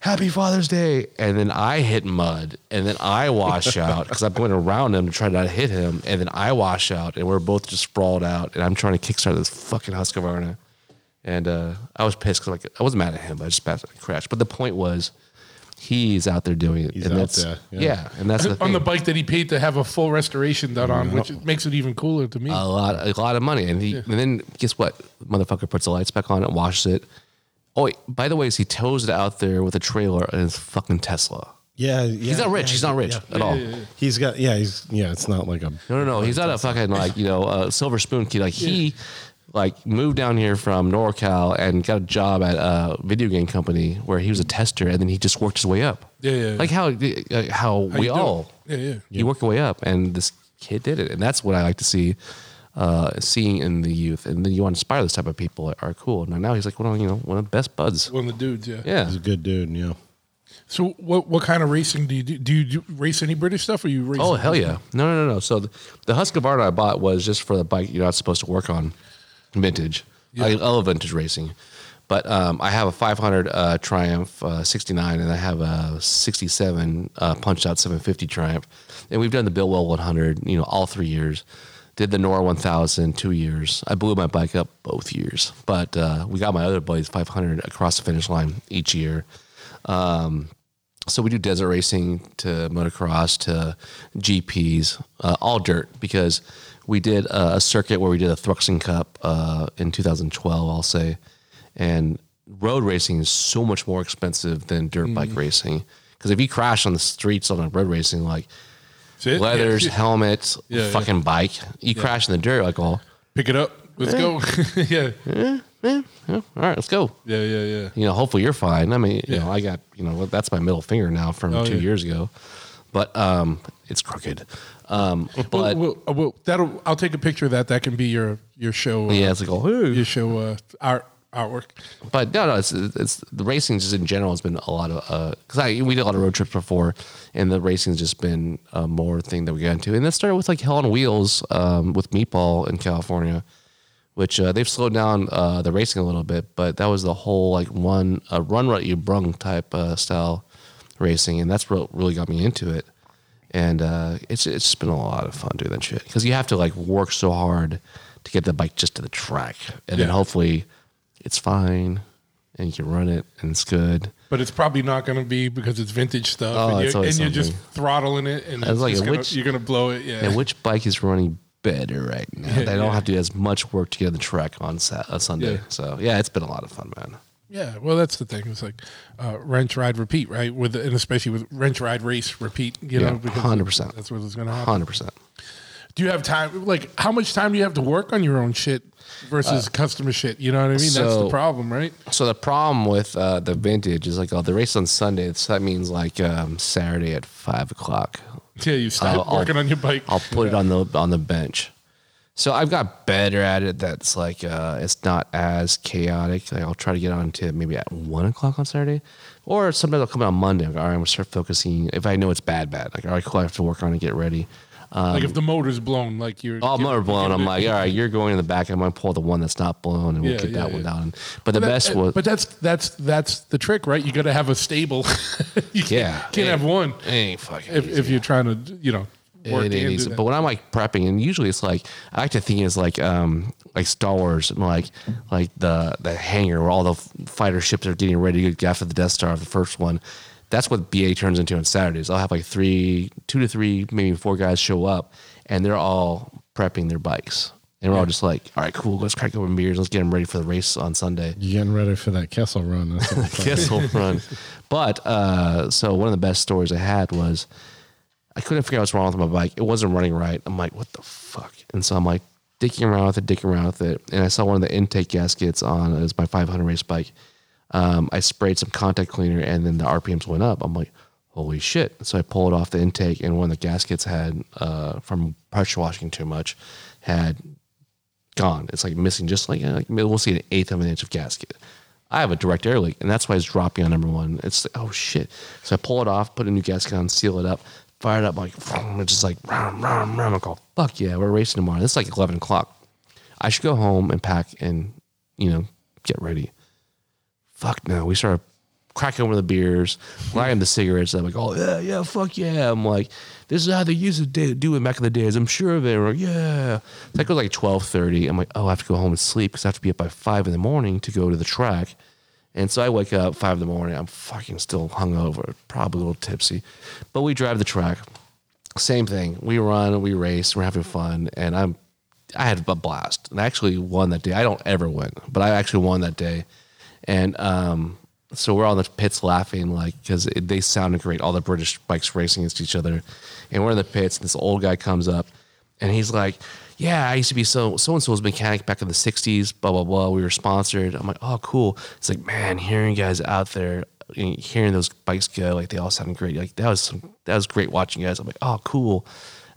"Happy Father's Day!" And then I hit mud, and then I wash <laughs> out because I'm going around him to try not to hit him, and then I wash out, and we're both just sprawled out, and I'm trying to kickstart this fucking Husqvarna, and uh, I was pissed because like I wasn't mad at him, but I just passed crashed. But the point was, he's out there doing it, He's and out that's there, yeah. yeah. and that's the on thing. the bike that he paid to have a full restoration done on, which makes it even cooler to me. a lot, a lot of money, and he, and then guess what? Motherfucker puts the lights back on it, washes it. Oh, wait, by the way, is he tows it out there with a trailer and his fucking Tesla. Yeah, yeah. He's not rich. yeah, he's not rich yeah. at all. He's got. Yeah, he's. Yeah, it's not like a. No, no, no. He's not a fucking like you know uh, silver spoon kid. Like he like moved down here from NorCal and got a job at a video game company where he was a tester, and then he just worked his way up. Yeah, yeah, yeah. Like how uh, how, How we all it? Yeah, yeah. you work your way up, and this kid did it, and that's what I like to see. Uh, seeing in the youth, and then you want to inspire this type of people are, are cool. Now, now he's like one of you know one of the best buds. One of the dudes, yeah. Yeah, He's a good dude. Yeah. So what what kind of racing do you do? Do you do, race any British stuff or you race? Oh hell yeah! No no no no. So the, the Husqvarna I bought was just for the bike you're not supposed to work on, vintage. I, I love vintage racing, but um, I have a 500 uh, Triumph uh, 69 and I have a 67 uh, punched out 750 Triumph, and we've done the Biltwell 100. You know, all three years. Did the NORRA 1000 two years. I blew my bike up both years, but uh, we got my other buddies 500 across the finish line each year. Um, so we do desert racing to motocross to GPs, uh, all dirt because we did a, a circuit where we did a Thruxton Cup uh, in 2012, I'll say, and road racing is so much more expensive than dirt bike racing because if you crash on the streets on a road racing like it? leathers, Yeah. helmets, Yeah, fucking bike, you crash in the dirt like oh Pick it up. Let's go. <laughs> yeah. yeah, Yeah, all right, let's go. Yeah, yeah, yeah. you know, hopefully you're fine. I mean, you know, I got, you know, that's my middle finger now from Oh, two years ago, but um, it's crooked. Um, Well, but well, well, that'll. I'll take a picture of that. That can be your your show. Uh, yeah, it's like, oh, hey. your show uh, art artwork. but no, no, it's it's the racing just in general has been a lot of because I we did a lot of road trips before, and the racing's just been a more thing that we got into, and that started with like Hell on Wheels um, with Meatball in California, which uh, they've slowed down uh, the racing a little bit, but that was the whole like one uh, run what you brung type uh, style racing, and that's what really got me into it. And uh, it's it's just been a lot of fun doing that shit because you have to like work so hard to get the bike just to the track, and then hopefully it's fine and you can run it and it's good. But it's probably not going to be because it's vintage stuff, Oh, and, it's you're, always and you're just something. throttling it, and it's like, just gonna, which- you're going to blow it. Yeah. And which bike is running better right now? They don't have to do as much work to get on the track on Sat- uh, Sunday. Yeah. So yeah, it's been a lot of fun, man. Yeah, well, that's the thing. It's like uh, wrench, ride, repeat, right? With and especially with wrench, ride, race, repeat. You Yeah, know, because 100%. That's what is going to happen. Hundred percent. Do you have time? Like, how much time do you have to work on your own shit versus customer shit? You know what I mean? That's the problem, right? So the problem with uh, the vintage is like, oh, the race on Sunday. So that means like um, Saturday at five o'clock. Yeah, you start I'll- I'll- working on your bike. I'll put it on the on the bench. So I've got better at it. That's like uh, it's not as chaotic. Like I'll try to get on to maybe at one o'clock on Saturday, or sometimes I'll come out on Monday. Like, all right, I'm gonna start focusing. If I know it's bad, bad. Like all right, cool. I have to work on it, get ready. Like if the motor's blown, like you're. Oh, motor blown. I'm like, all right, you're going in the back. I'm gonna pull the one that's not blown, and we'll Yeah, get yeah, that one down. But the But best that- was, But that's that's that's the trick, right? You got to have a stable. <laughs> you can't, Yeah. can't have one ain't fucking if, easy. if you're trying to, you know, work It ain't easy. But when I'm like prepping, and usually it's like I like to think it's like um like Star Wars, like like the the hangar where all the fighter ships are getting ready to get after the Death Star, the first one. That's what BA turns into on Saturdays. I'll have like three, two to three, maybe four guys show up, and they're all prepping their bikes, and we're all just like, all right, cool, let's crack open beers, let's get them ready for the race on Sunday. You're getting ready for that Kessel run? That's what <laughs> I'm talking Kessel run. But uh, so one of the best stories I had was I couldn't figure out what's wrong with my bike. It wasn't running right. I'm like, what the fuck? And so I'm like dicking around with it, dicking around with it, and I saw one of the intake gaskets on it was my 500 race bike. Um, I sprayed some contact cleaner, and then the RPMs went up. I'm like, holy shit! So I pulled off the intake, and one of the gaskets had uh, from pressure washing too much had gone. It's like missing just like, like we'll see an eighth of an inch of gasket. I have a direct air leak, and that's why it's dropping on number one. It's like, oh shit. So I pull it off, put a new gasket on, seal it up, fire it up, like it's just like rum, rum, rum. I go, fuck yeah, we're racing tomorrow. It's like eleven o'clock. I should go home and pack and you know get ready. Fuck no. We started cracking open the beers, lighting the cigarettes. I'm like, oh yeah, yeah, fuck yeah. I'm like, this is how they used to do it back in the days. I'm sure of it. We're like, yeah. It goes like twelve thirty. I'm like, oh, I have to go home and sleep because I have to be up by five in the morning to go to the track. And so I wake up five in the morning. I'm fucking still hungover, probably a little tipsy, but we drive the track. Same thing. We run, we race, we're having fun, and I'm I had a blast. And I actually won that day. I don't ever win, but I actually won that day. And um, so we're all in the pits laughing, like, because they sounded great. All the British bikes racing against each other. And we're in the pits. This old guy comes up and he's like, Yeah, I used to be so so and so's mechanic back in the 60s, blah, blah, blah. We were sponsored. I'm like, Oh, cool. It's like, Man, hearing guys out there, hearing those bikes go, like, they all sounded great. Like, that was some, that was great watching guys. I'm like, Oh, cool.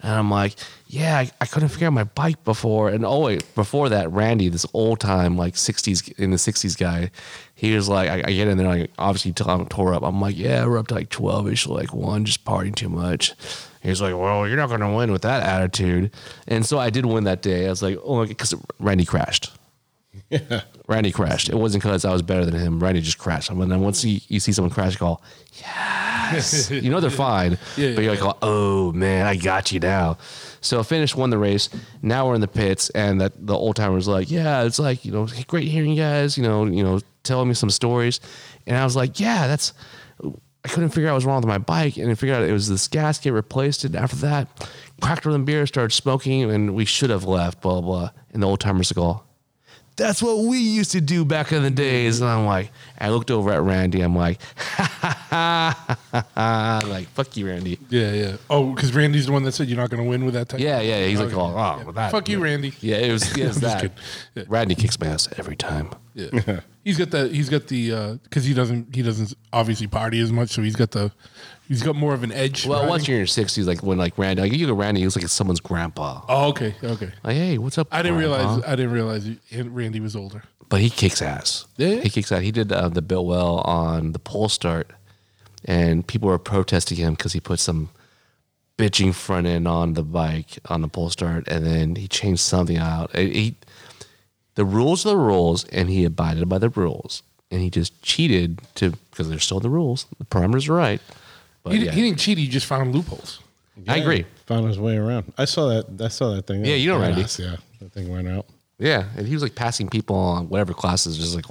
And I'm like, yeah, I, I couldn't figure out my bike before. And oh wait, before that, Randy, this old time like '60s in the '60s guy, he was like, I, I get in there, like obviously I'm tore up. I'm like, yeah, we're up to like 12 ish, like one, just partying too much. He's like, well, you're not gonna win with that attitude. And so I did win that day. I was like, oh, because Randy crashed. <laughs> Randy crashed. It wasn't because I was better than him. Randy just crashed. And then once you, you see someone crash, you go, yes. <laughs> you know they're fine. Yeah, but you're yeah. like, oh man, I got you now. So I finished, won the race. Now we're in the pits, and that the old timer's like, yeah, it's like you know, great hearing you guys. You know, you know, telling me some stories, and I was like, yeah, that's. I couldn't figure out what was wrong with my bike, and I figured out it was this gasket replaced it. After that, cracked open beer, started smoking, and we should have left. Blah blah. blah. And the old timers go, that's what we used to do back in the days. And I'm like, I looked over at Randy. I'm like, <laughs> like fuck you, Randy. yeah, yeah. Oh, because Randy's the one that said you're not going to win with that type. Yeah, yeah. He's like, oh, oh Yeah. that. Fuck you, Randy. Yeah, it was, it was <laughs> that. Yeah. Randy kicks my ass every time. Yeah. <laughs> he's got the he's got the uh, because he doesn't he doesn't obviously party as much, so he's got the he's got more of an edge. Well, once you're in your 60s, like when like Randy, like you go Randy, he looks like someone's grandpa. Oh, okay, okay. Like, hey, what's up? I didn't grandpa? realize I didn't realize he- Randy was older. but he kicks ass. Yeah? he kicks ass. He did uh, the Biltwell on the pole start, and people were protesting him because he put some bitching front end on the bike on the pole start, and then he changed something out. It- he, the rules are the rules, and he abided by the rules, and he just cheated to because they're still the rules. The parameters are right. But He, yeah, he didn't cheat. He just found loopholes. I agree. Found his way around. I saw that. I saw that thing. Yeah, you know Randy. Badass, Yeah, that thing went out. Yeah, and he was like passing people on whatever classes, just like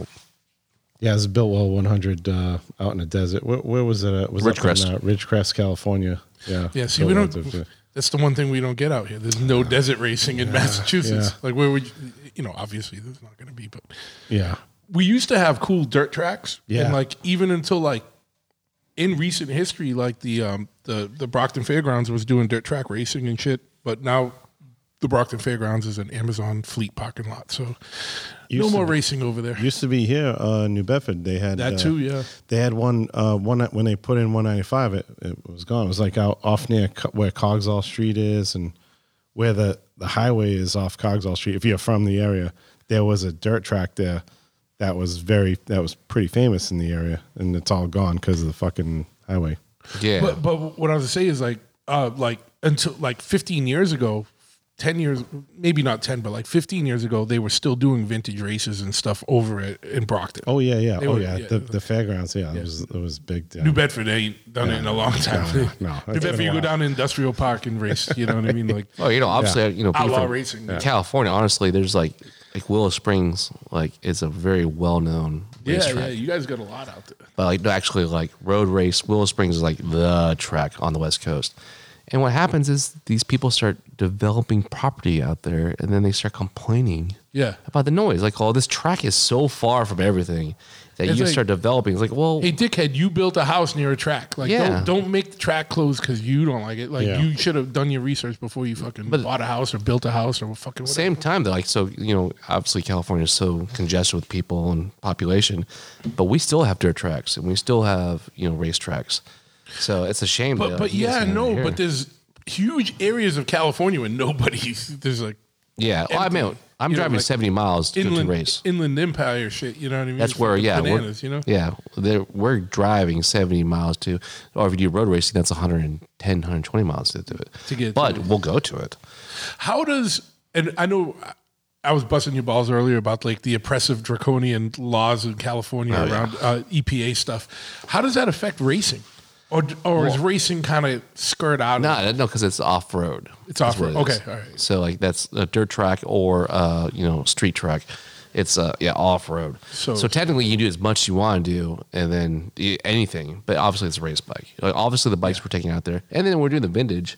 Yeah, it's Biltwell 100 uh, out in the desert. Where, where was it at? Was up in, Ridgecrest. uh, Ridgecrest, California. Yeah. Yeah, see, we Built don't. well to- That's the one thing we don't get out here. There's no desert racing in Massachusetts. yeah. Like where would you, you know? Obviously, there's not going to be, but Yeah. we used to have cool dirt tracks. Yeah. And like even until like in recent history, like the um the the Brockton Fairgrounds was doing dirt track racing and shit, but now the Brockton Fairgrounds is an Amazon fleet parking lot, so Used no more be- racing over there. Used to be here, uh, New Bedford. They had That uh, too, yeah. They had one, uh, one when they put in 195. It, it was gone. It was like out off near where Coggeshall Street is, and where the the highway is off Coggeshall Street. If you're from the area, there was a dirt track there that was very that was pretty famous in the area, and it's all gone because of the fucking highway. Yeah. But but what I was to say is like uh like until like 15 years ago, 10 years maybe not 10 but like 15 years ago they were still doing vintage races and stuff over at, in Brockton. Oh yeah, yeah. They oh were- yeah. yeah. The, the fairgrounds. Yeah, it was it was big. down- New Bedford ain't done it in a long time. no, <laughs> no. New Bedford you go down to Industrial Park and race, you know what I mean? Like <laughs> Oh, you know, obviously, you know, people outlaw from racing. California. Honestly, there's like like Willow Springs, like is a very well known Yeah, racetrack. yeah, you guys got a lot out there. But like actually, like road race, Willow Springs is like the track on the West Coast. And what happens is these people start developing property out there, and then they start complaining Yeah. about the noise. Like, oh, this track is so far from everything that It's you like- start developing. It's like, well, Hey, dickhead, you built a house near a track. Like, Yeah. don't, don't make the track close because you don't like it. Like, Yeah. you should have done your research before you fucking But- bought a house or built a house or fucking whatever. same time though, like so you know, obviously California is so congested with people and population, but we still have dirt tracks and we still have you know race tracks. So it's a shame. But that, but yeah, no, but there's huge areas of California where nobody <laughs> there's like yeah, well, I mean, empty, I'm you know, driving like 70 miles to, go to inland race. inland empire shit. You know what I mean? That's It's where, fucking yeah, bananas, we're, you know. yeah, we're driving 70 miles to, or if you do road racing, that's 110, 120 miles to do it. To get but it. we'll go to it. How does and I know I was busting your balls earlier about like the oppressive draconian laws in California Oh, yeah. around uh, EPA stuff. How does that affect racing? Or, or is racing kind of skirt out? of it? No, no, because it's off road. It's off-road. Okay, all right. So like that's a dirt track or uh, you know street track. It's uh yeah off road. So- So, technically you can do as much as you want to do, and then anything. But obviously it's a race bike. Like, obviously the bikes we're taking out there, and then we're doing the vintage.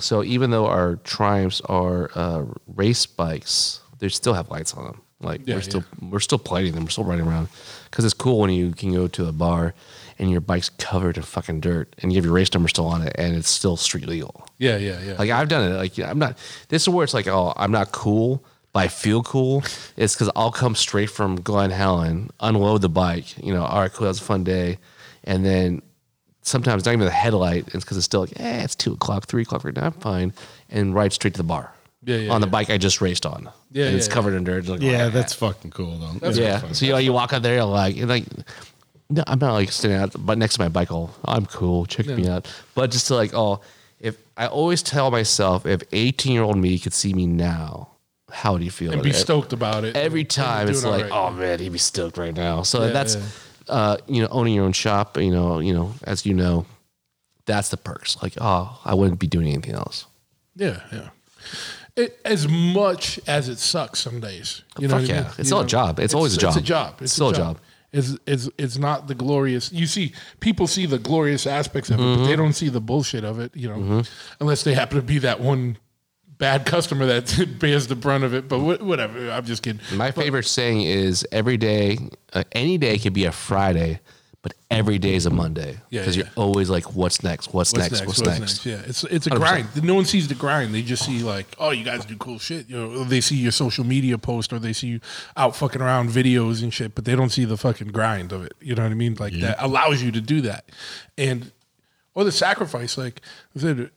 So even though our Triumphs are uh, race bikes, they still have lights on them. Like Yeah, we're still we're still playing them. We're still riding around because it's cool when you can go to a bar and your bike's covered in fucking dirt and you have your race number still on it and it's still street legal. Yeah, yeah, yeah. Like I've done it. Like I'm not. This is where it's like, oh, I'm not cool, but I feel cool. It's because I'll come straight from Glen Helen, unload the bike. You know, all right, cool. That was a fun day, and then sometimes not even the headlight. It's because it's still like, eh, it's two o'clock, three o'clock right now. I'm fine, and ride straight to the bar. Yeah, yeah, on the yeah. bike I just raced on. Yeah, and it's yeah, covered in dirt. Like, Yeah, "Ah." that's fucking cool though. That's yeah. So you know, you walk out there, you're like, you're like, no, I'm not like standing out, but next to my bike, all I'm cool, check me out. But just to like, oh, if I always tell myself, if 18 year old me could see me now, how would he feel? and be It- stoked about it. Every and time doing it's all like, right. oh man, he'd be stoked right now. So Yeah, that's, yeah. uh, you know, owning your own shop. You know, you know, as you know, that's the perks. Like, oh, I wouldn't be doing anything else. Yeah, yeah. It, as much as it sucks some days, you know. Fuck what I yeah. mean? It's You still a job. It's always a job. It's a job. job. It's, It's still a job. It's, it's it's not the glorious. You see, people see the glorious aspects of it, Mm-hmm. but they don't see the bullshit of it. You know, unless they happen to be that one bad customer that <laughs> bears the brunt of it. But wh- whatever. I'm just kidding. My favorite saying is every day, uh, any day could be a Friday, but every day is a Monday. Yeah, Because yeah. you're always like, what's next? What's, next? What's, next? Yeah, it's it's a 100%. grind. No one sees the grind. They just see like, oh, you guys do cool shit. You know, they see your social media post or they see you out fucking around videos and shit, but they don't see the fucking grind of it. You know what I mean? Like that allows you to do that, and or the sacrifice. Like I said,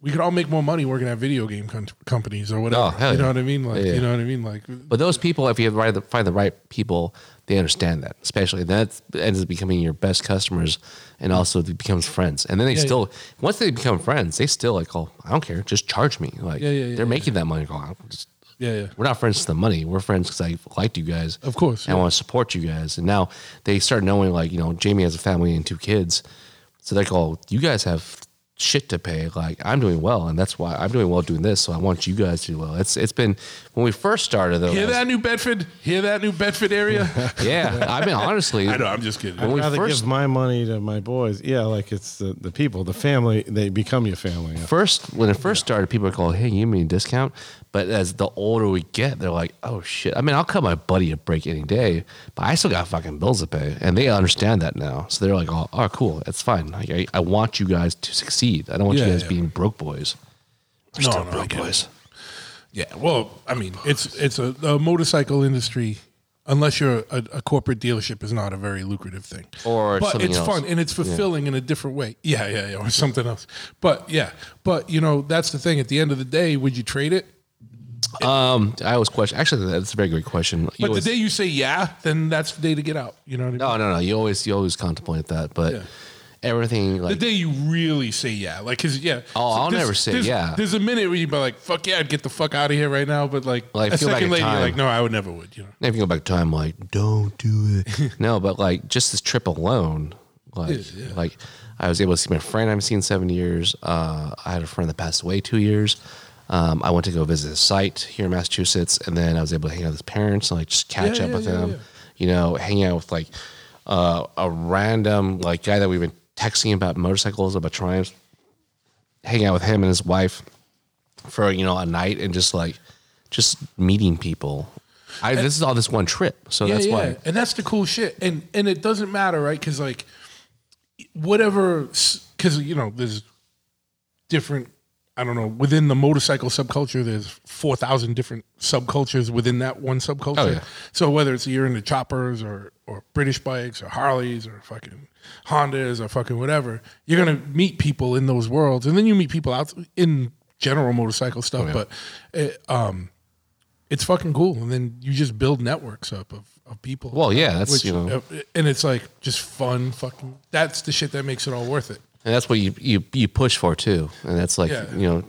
we could all make more money working at video game com- companies or whatever. Oh, you know what I mean? Like Yeah. you know what I mean? Like But those people, if you find the, find the right people, they understand that. Especially that ends up becoming your best customers, and also it becomes friends. And then they Yeah, still, once they become friends, they still like, oh, I don't care, just charge me. Like Yeah, yeah, yeah, they're yeah. making that money. Go, "I'll just- yeah, yeah. we're not friends for the money. We're friends because I liked you guys. Of course, And I want to support you guys. And now they start knowing, like, you know, Jamie has a family and two kids. So they go, oh, you guys have shit to pay. Like, I'm doing well. And that's why I'm doing well doing this. So I want you guys to do well. It's It's been, when we first started, though. Hear was- that, New Bedford? Hear that, New Bedford area? <laughs> Yeah. I mean, honestly. <laughs> I know. I'm just kidding. When we I'd rather first give my money to my boys. Yeah, like it's the, the people, the family. They become your family. First when it first started, people were called, "Hey, you mean discount?" But as the older we get, they're like, oh shit. I mean, I'll cut my buddy a break any day, but I still got fucking bills to pay. And they understand that now. So they're like, oh, oh cool. That's fine. Like, I, I want you guys to succeed. I don't want Yeah, you guys yeah. being broke boys. We're No, still no, broke boys. Yeah, well, I mean, it's it's a the motorcycle industry. Unless you're a, a corporate dealership, is not a very lucrative thing. Or but it's else. fun and it's fulfilling in a different way. Yeah, yeah, yeah, or something else. But yeah, but you know, that's the thing. At the end of the day, would you trade it? Um, I always question. Actually, that's a very good question. You But always- the day you say yeah, then that's the day to get out. You know what I mean? no, no, no. You always, you always contemplate that, but Yeah. everything The day you really say yeah, like, cause yeah. Oh, I'll never say there's- yeah. There's a minute where you'd be like, "Fuck yeah, I'd get the fuck out of here right now," but like, Like, a second later, you're time. like, "No, I would never would." You know? if you go back to time, like, don't do it. <laughs> no, but like just this trip alone, like, like I was able to see my friend I haven't seen in seven years. Uh, I had a friend that passed away two years. Um, I went to go visit his site here in Massachusetts, and then I was able to hang out with his parents and like just catch Yeah, up yeah, with yeah, them. You know, hang out with like uh, a random like guy that we've been texting about motorcycles, about Triumphs. Hang out with him and his wife for you know a night and just like just meeting people. I, this is all this one trip, so that's why. and that's the cool shit. And and it doesn't matter, right? Because like whatever, because you know, there's different. I don't know. Within the motorcycle subculture, there's four thousand different subcultures within that one subculture. Oh, yeah. So whether it's you're into choppers or or British bikes or Harleys or fucking Hondas or fucking whatever, you're gonna meet people in those worlds, and then you meet people out in general motorcycle stuff. Oh, But it, um, it's fucking cool, and then you just build networks up of, of people. Well, yeah, that's, Which, you know- uh, and it's like just fun, fucking. That's the shit that makes it all worth it. And that's what you you you push for too, and that's like Yeah. you know,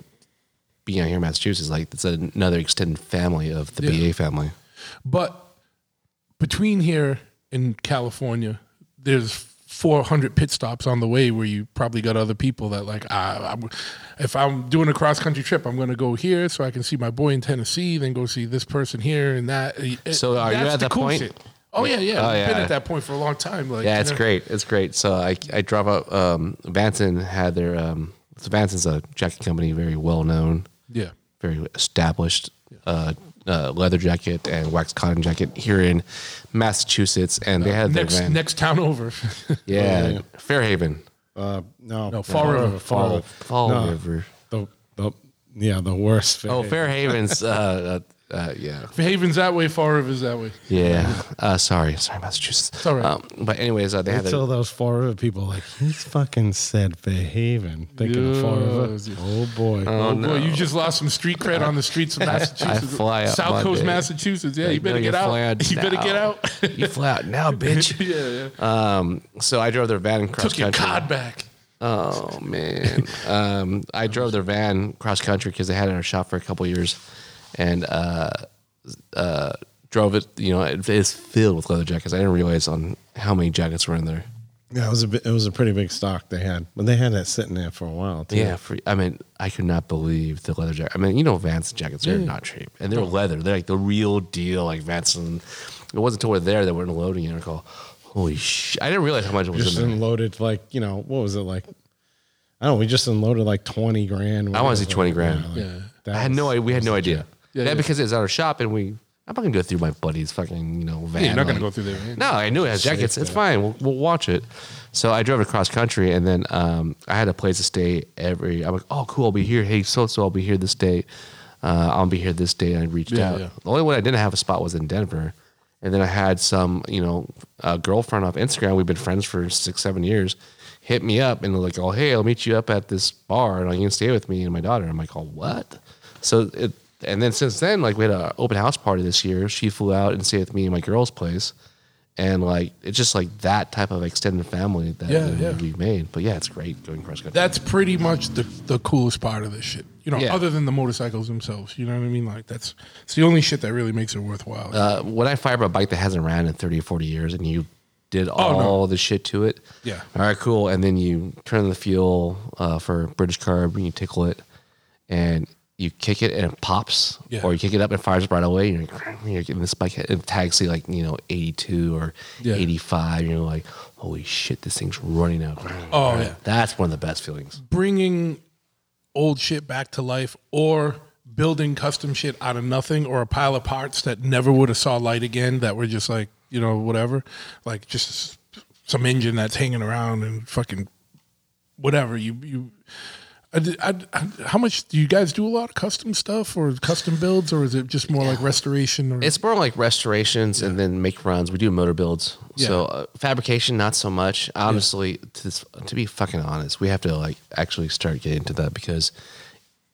being out here in Massachusetts, like it's another extended family of the Yeah. BA family. But between here and California, there's 400 pit stops on the way where you probably got other people that like ah, I'm, if I'm doing a cross country trip, I'm going to go here so I can see my boy in Tennessee, then go see this person here and that. So are you that's at the that point? Oh yeah, yeah. Oh, I've been at that point for a long time. Like, Yeah, you it's know? great. It's great. So I I drove out. Um, Vanson had their um, so Vanson's a jacket company, very well known, Yeah. very established. Uh, uh, leather jacket and wax cotton jacket here in Massachusetts, and they had their Next van. next town over. <laughs> yeah, Fairhaven, Uh, no, No, Fall River. Fall River. Fall No. River. The, the, yeah, the worst. Oh, fit. Fairhaven's. Uh, <laughs> uh, yeah, Haven's that way, Fall River's that way. yeah. Uh, sorry, sorry, Massachusetts. It's all right. Um, but anyways, uh, they I had tell their, those Fall River people like he's fucking said Fairhaven, thinking of Fall River. Yes. Oh boy, Oh, boy, you just lost some street cred on the streets of <laughs> Massachusetts. fly out South Coast Monday. Massachusetts. Yeah, Like, you better no, get you out. out <laughs> You better get out. <laughs> you fly out now, bitch. yeah, yeah. Um, so I drove their van cross country. Took your country. card back. Oh man, um, I drove their van cross country because they had it in our shop for a couple years, and uh, uh, drove it. You know, it is filled with leather jackets. I didn't realize on how many jackets were in there. yeah, it was a bit, it was a pretty big stock they had, but they had that sitting there for a while. Too. Yeah, for, I mean, I could not believe the leather jacket. I mean, you know, Vance jackets are not cheap, and they're leather. They're like the real deal, like Vance. And it wasn't until we're there that we're unloading it. And I go, holy shit! I didn't realize how much it was just in there. unloaded like you know what was it like? I don't. know, We just unloaded like twenty grand. I wanna say whatever. 20 grand. like, Yeah. that I had was- no idea. We had no idea. Yeah, Yeah, because it's our shop, and we. I'm not gonna go through my buddy's fucking you know van. Yeah, you're not going to go through there. No, I knew it has jackets. It's fine. We'll, we'll watch it. So I drove across country, and then um, I had a place to stay every. I'm like, oh, cool. I'll be here. Hey, so so, I'll be here this day. Uh, I'll be here this day. And I reached Yeah, out. yeah. The only one I didn't have a spot was in Denver, and then I had some, you know, a girlfriend off Instagram. We've been friends for six, seven years. Hit me up and they're like, oh, hey, I'll meet you up at this bar, and you can stay with me and my daughter. I'm like, oh, what? So it. And then since then, like we had an open house party this year. She flew out and stayed with me and my girl's place and like it's just like that type of extended family that Yeah, yeah. we've made. But yeah, it's great going cross country. That's pretty much the, the coolest part of this shit. You know, Yeah. other than the motorcycles themselves. You know what I mean? Like, that's it's the only shit that really makes it worthwhile. uh, when I fire up a bike that hasn't ran in 30 or 40 years and you did all Oh, no. the shit to it. Yeah. All right, cool. And then you turn the fuel uh, for British carb and you tickle it and you kick it and it pops Yeah. or you kick it up and it fires right away. You're, like, you're getting this bike it tags say like, you know, 82 or Yeah. 85. You're like, holy shit, this thing's running out. Oh, yeah. That's one of the best feelings. bringing old shit back to life or building custom shit out of nothing or a pile of parts that never would have saw light again that were just like you know whatever like just some engine that's hanging around and fucking whatever you you I, I, how much do you guys do a lot of custom stuff or custom builds or is it just more like restoration or It's more like restorations and then make runs. We do motor builds. So uh, fabrication, not so much. Honestly, to, to be fucking honest, we have to like actually start getting into that because,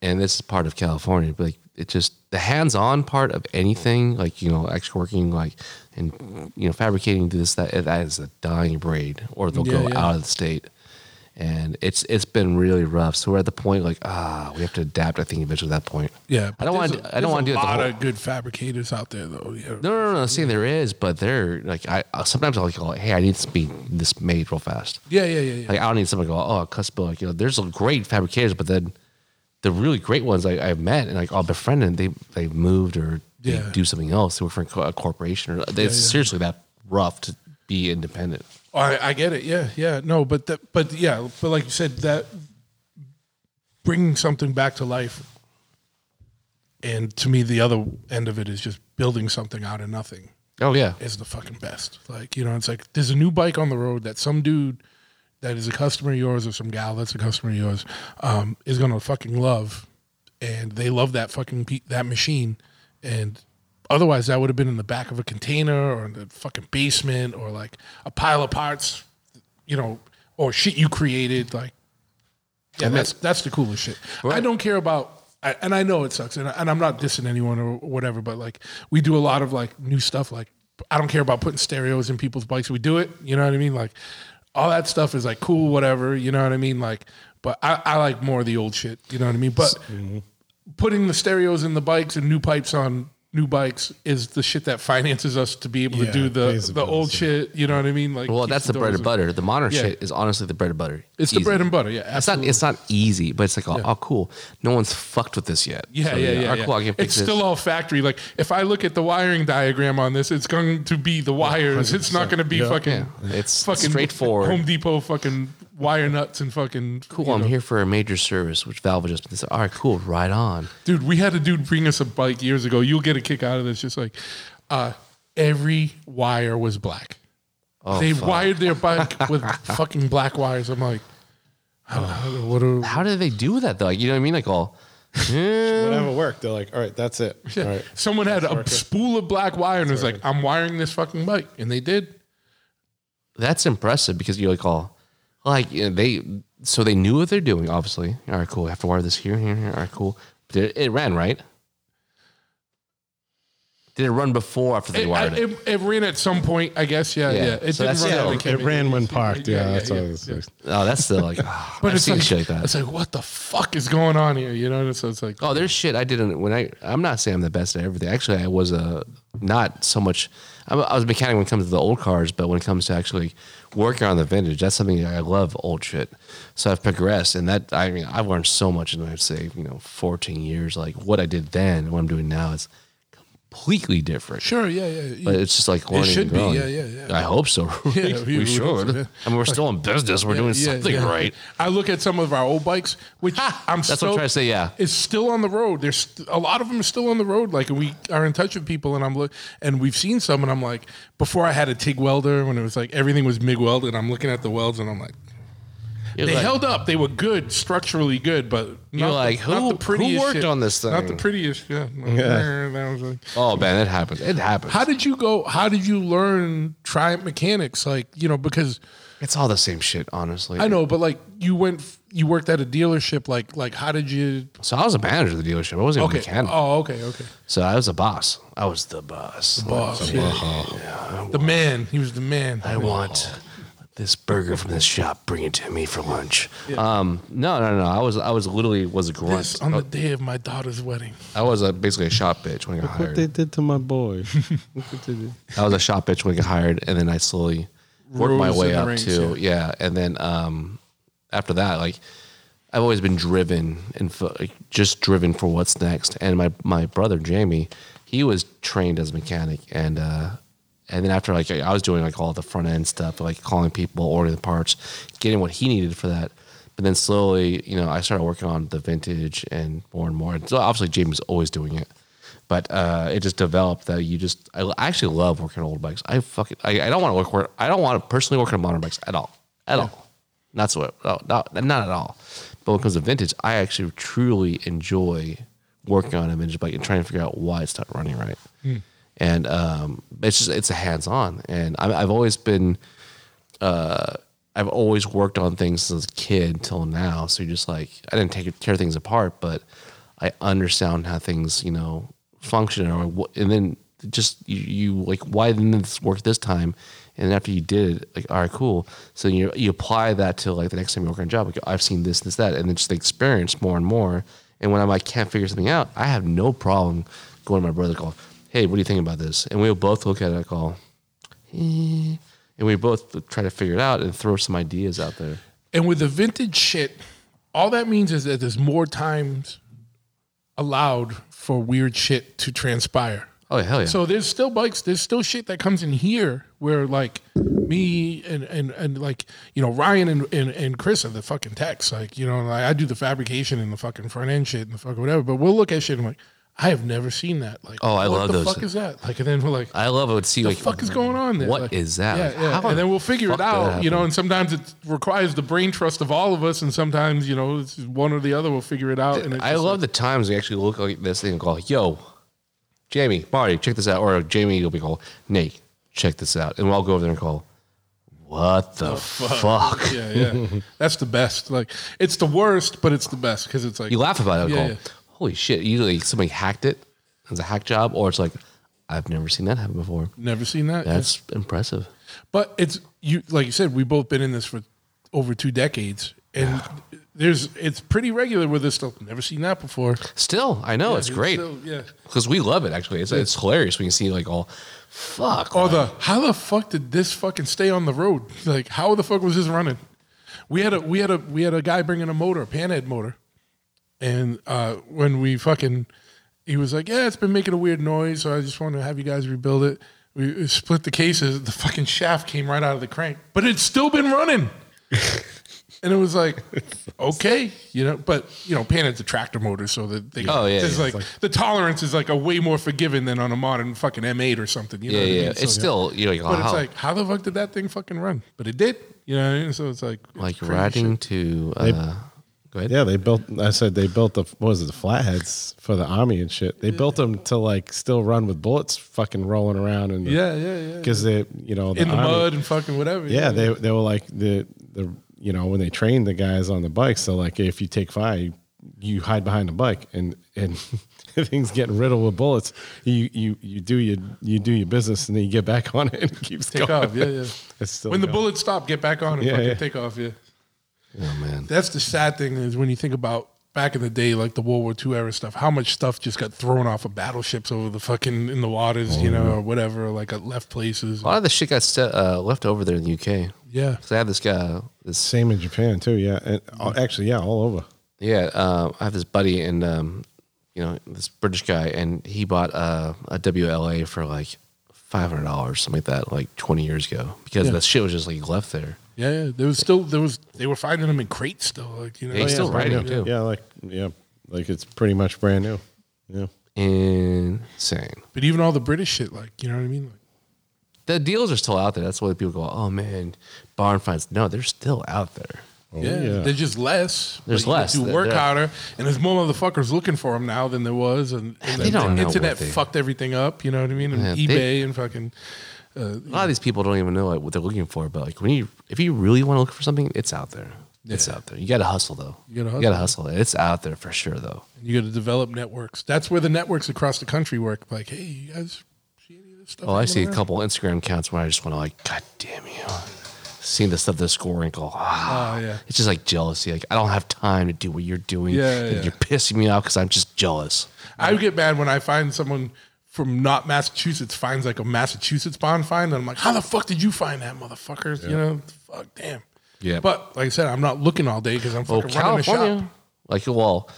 and this is part of California, but like it just the hands-on part of anything, like you know, actually working like and you know fabricating this that that is a dying breed, or they'll Yeah, go yeah. out of the state. And it's it's been really rough. So we're at the point like ah, we have to adapt. I think eventually at that point. yeah I don't want. to I don't want to do a it lot whole. of good fabricators out there though yeah No, no, no. I'm saying there is, but they're like I uh, sometimes I'll like, go, hey, I need to be this made real fast. yeah yeah yeah, yeah. Like I don't need someone to go, oh, custom. Like you know, there's some great fabricators, but then the really great ones I, I've met and like I'll befriend and they they moved or they Yeah. do something else. They work for a co- a corporation or it's yeah. seriously that rough to be independent. I, I get it. Yeah, yeah. No, but that, but yeah, but like you said, that bringing something back to life, and to me, the other end of it is just building something out of nothing Oh yeah, is the fucking best. Like you know, it's like there's a new bike on the road that some dude that is a customer of yours or some gal that's a customer of yours um, is gonna fucking love, and they love that fucking pe- that machine, and otherwise that would have been in the back of a container or in the fucking basement or like a pile of parts, you know, or shit you created. Like, yeah, that's that's the coolest shit. I don't care about. I, and I know it sucks, and, I, and I'm not dissing anyone or whatever, but like we do a lot of like new stuff. Like I don't care about putting stereos in people's bikes. We do it, you know what I mean? Like all that stuff is like cool, whatever, you know what I mean? Like, but I, I like more of the old shit, you know what I mean? But mm-hmm. putting the stereos in the bikes and new pipes on new bikes is the shit that finances us to be able Yeah, to do the pays the, the old bills, yeah. shit. You know what I mean? Like, well, keeps that's the bread doors and butter. The modern Yeah. shit is honestly the bread and butter. It's the Easy. bread and butter. Yeah, It's not. absolutely. It's not easy, but it's like, oh, oh, cool. No one's fucked with this yet. Yeah, So, yeah, yeah. oh, yeah. cool. I can fix it's this. still all factory. Like if I look at the wiring diagram on this, it's going to be the wires. It's not going to be Yeah. fucking. Yeah. It's fucking straightforward. Home Depot fucking wire nuts and fucking. cool. you I'm know. here for a major service, which valve just said, all right, cool. Right on. Dude, we had a dude bring us a bike years ago. You'll get a kick out of this. Just like uh, every wire was black. Oh, they fuck. wired their bike with fucking black wires. I'm like, how, how, what are, How did they do that though? Like, you know what I mean? Like all. eh, Whatever worked, they're like, all right, that's it. All right. someone had a spool of black wire and was like, I'm wiring this fucking bike. And they did. that's impressive because you're like all like you know, they so they knew what they're doing. Obviously, all right, cool. I have to wire this here, here, here. All right, cool. Did it, it ran right? Did it run before after they It, wired I- it? it, it ran at some point, I guess. Yeah, Yeah. yeah. It So didn't run Yeah, we came it ran when parked. Yeah, Yeah, that's yeah, all. yeah, yeah. Oh, that's still like. Oh, <laughs> But I've it's seen like, shit like that. it's like, what the fuck is going on here? You know, so it's like, Oh, there's shit I didn't when I. I'm not saying I'm the best at everything. Actually, I was a not so much. I'm a, I was a mechanic when it comes to the old cars, but when it comes to actually working on the vintage, that's something I love. Old shit. So I've progressed, and that I mean I've learned so much in I'd say you know 14 years. Like what I did then what I'm doing now is completely different. sure, yeah, yeah. But it's just like learning should and be, yeah, yeah, yeah. I hope so. <laughs> Yeah, we, we should. so, yeah. I mean, we're still in business. We're doing something yeah. right. I look at some of our old bikes, which I'm That's so, what I'm trying to say. Yeah. It's still on the road. There's st- a lot of them are still on the road. Like we are in touch with people, and I'm look, and we've seen some, and I'm like, before I had a TIG welder, when it was like everything was MIG welded, I'm looking at the welds, and I'm like, You're they like- held up. They were good, structurally good, but You're not like, the, not who- the prettiest who worked shit. on this thing? Not the prettiest. Yeah. <laughs> That was like, Oh man, it happens. It happens. how did you go? How did you learn Triumph mechanics? Like you know, because It's all the same shit, honestly. I know, but like you went, you worked at a dealership. Like like how did you? So I was a manager of the dealership. I wasn't Okay. a mechanic. Oh, okay, okay. So I was a boss. I was the boss. Boss, yeah. The man. He was the man. I want this burger from this shop. Bring it to me for lunch. Um, no, no, no. I was, I was literally was a grunt. This on the day of my daughter's wedding. I was a, basically a shop bitch when I got What they hired. did to my boy. Look what they did. I was a shop bitch when I got hired, and then I slowly worked my Rose way in the up ranks, to yeah. And then um, after that, like I've always been driven and f- like, just driven for what's next. And my my brother Jamie, he was trained as a mechanic, and uh, and then after like I was doing like all the front end stuff, like calling people, ordering the parts, getting what he needed for that. But then slowly, you know, I started working on the vintage and more and more. And so obviously, Jamie's always doing it, but uh, it just developed that you just. I actually love working on old bikes. I fucking. I, I don't want to work. Where, I don't want to personally work on modern bikes at all. At all. Not so. No, not not at all. But when it comes to vintage, I actually truly enjoy working on a vintage bike and trying to figure out why it's not running right. And um, it's just it's a hands on, and I, I've always been uh, I've always worked on things since a kid till now. So you're just like, I didn't take tear things apart, but I understand how things, you know, function or and then just you, you like, why didn't this work this time? And after you did it, like, all right, cool. So you you apply that to like the next time you work on a job. Like, I've seen this, this, that, and then just the experience more and more. And when I'm like, can't figure something out, I have no problem going to my brother, call, hey, what do you think about this? And we'll both look at it, call, eh, and we both try to figure it out and throw some ideas out there. And with the vintage shit, all that means is that there's more times allowed for weird shit to transpire. Oh hell yeah! So there's still bikes, there's still shit that comes in here where like me and and, and like you know Ryan and, and, and Chris are the fucking techs. Like you know like I do the fabrication and the fucking front end shit and the fucking whatever. But we'll look at shit and I'm like I have never seen that. Like Oh, I what love the those. fuck is that? Like and then we're like I love it. See the like fuck is going on there? What is Like, that? Yeah, yeah. how And then we'll figure it fuck out, you know. And sometimes it requires the brain trust of all of us, and sometimes you know it's one or the other will figure it out. And I love like, the times we actually look like this thing and go, "Yo, Jamie, Marty, check this out," or Jamie you'll be called, "Nate, check this out," and we'll all go over there and call, "What the fuck?" yeah, yeah. That's the best. Like it's the worst, but it's the best because it's like You laugh about it. Yeah, yeah. "Holy shit!" Usually somebody hacked it. It's a hack job, or it's like, "I've never seen that happen before." never seen that. That's impressive. But it's you like you said, we've both been in this for over two decades, and there's it's pretty regular with this stuff. Never seen that before. Still, I know it's great still- yeah. because we love it. Actually, it's, it's hilarious when you see like all, fuck. Or the how the fuck did this fucking stay on the road? <laughs> Like how the fuck was this running? We had a we had a we had a guy bringing a motor, a panhead motor, and uh, when we fucking, he was like, "Yeah, it's been making a weird noise, so I just want to have you guys rebuild it." We we split the cases. The fucking shaft came right out of the crank, but it's still been running. <laughs> And it was like, okay, you know, but you know, Panhead's a tractor motor, so that they Oh, yeah, there's yeah. like, the tolerance is like a way more forgiving than on a modern fucking M8 or something. You know yeah, what I yeah. mean? It's So- still you know, like, but it's like, how the fuck did that thing fucking run? But it did. You know what I mean? So it's like, it's like riding shit. to. Uh, go ahead. Yeah, they built. I said they built the what was it the flatheads for the army and shit. They built them to like still run with bullets, fucking rolling around and Yeah, yeah, yeah. because they you know in the army- mud and fucking whatever. Yeah, they they were like the the you know when they trained the guys on the bikes. So like if you take fire, you, you hide behind the bike and and <laughs> things getting riddled with bullets. You you you do your you do your business and then you get back <laughs> on it and it keeps take going. off. Yeah, yeah. <laughs> When the bullets stop, get back on and Yeah, fucking yeah. take off. Yeah. Oh man. That's the sad thing is when you think about back in the day, like the World War II era stuff, how much stuff just got thrown off of battleships over the fucking in the waters, you know, or whatever, like at left places. A lot of the shit got set, uh, left over there in the UK. Yeah. So I have this guy. This Same in Japan too. Yeah, and uh, actually, yeah, all over. yeah. Uh, I have this buddy and um, you know this British guy, and he bought uh, a WLA for like five hundred dollars, something like that, like twenty years ago, because Yeah. the shit was just like left there. Yeah, yeah. There was still there was they were finding them in crates still, like you know. Oh, yeah, he's still brand riding new. too. Yeah, like yeah, like it's pretty much brand new. Yeah. Insane. But even all the British shit, like you know what I mean? Like, The deals are still out there. That's why people go, "Oh man, barn finds." No, they're still out there. Oh, yeah, yeah. they're just less. There's but you less. Do work they're- harder, and there's more motherfuckers looking for them now than there was, and, and They the, don't know internet what they- fucked everything up. You know what I mean? And Yeah, eBay they- and fucking. Uh, A lot of these people don't even know like, what they're looking for. But like when you, if you really want to look for something, it's out there. It's out there. You got to hustle though. You gotta You hustle. It's out there for sure though. You got to develop networks. That's where the networks across the country work. Like, hey, you guys see any of this stuff? Oh, I hanging see a couple Instagram accounts where I just want to like, God damn you. Seeing the stuff they're scoring, go, ah. Oh, yeah. It's just like jealousy. Like I don't have time to do what you're doing. Yeah, and yeah. You're pissing me off because I'm just jealous. I would get mad when I find someone from not Massachusetts finds like a Massachusetts bond find, and I'm like, how the fuck did you find that, motherfuckers? You know, fuck, damn. Yeah. But like I said, I'm not looking all day because I'm Well, fucking running a shop. California, like well,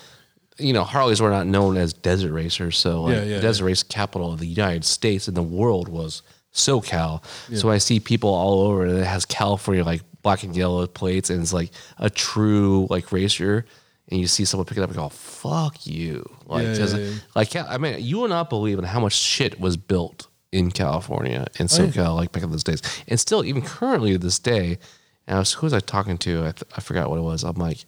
you know, Harleys were not known as desert racers, so like, Yeah, yeah, the desert race capital of the United States and the world was SoCal. So I see people all over that has California like black and yellow plates, and it's like a true like racer. And you see someone pick it up and go, "Fuck you!" Like, Yeah, yeah, yeah. like I mean, you will not believe in how much shit was built in California and Oh, SoCal, like back in those days, and still even currently to this day. And I was who was I talking to? I, th- I forgot what it was. I'm like,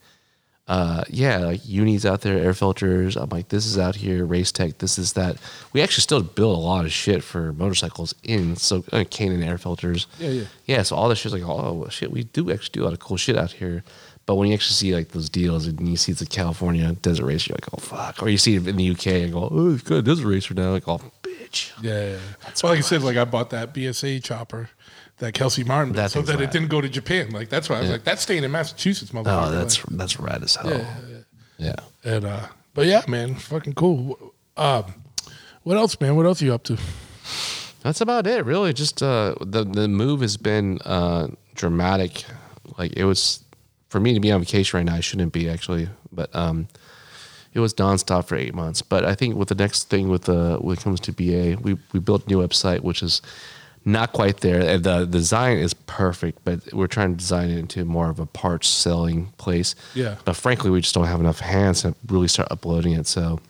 uh, yeah, like unis out there, air filters. I'm like, this is out here, race tech. This is that. We actually still build a lot of shit for motorcycles in so uh, K&N air filters. Yeah, yeah. yeah. So all this shit's like, oh shit, we do actually do a lot of cool shit out here. But when you actually see like those deals and you see it's a California desert racer, you're like, oh fuck. Or you see it in the UK and go, oh, it's got a desert racer now. Like, oh bitch. Yeah, yeah. well, like I said, like I bought that BSA chopper that Kelsey Martin, That so that it didn't go to Japan. Like that's why I was like, that's staying in Massachusetts, motherfucker. Oh, that's Like, that's rad as hell. yeah, Yeah. yeah. And uh, but yeah, man, fucking cool. Um, what else, man? What else are you up to? That's about it, really. Just uh, the the move has been uh, dramatic. Like it was for me to be on vacation right now. I shouldn't be actually, but um, it was nonstop for eight months. But I think with the next thing with the when it comes to BA, we we built a new website, which is not quite there. And The design is perfect, but we're trying to design it into more of a parts selling place. Yeah. But frankly, we just don't have enough hands to really start uploading it. So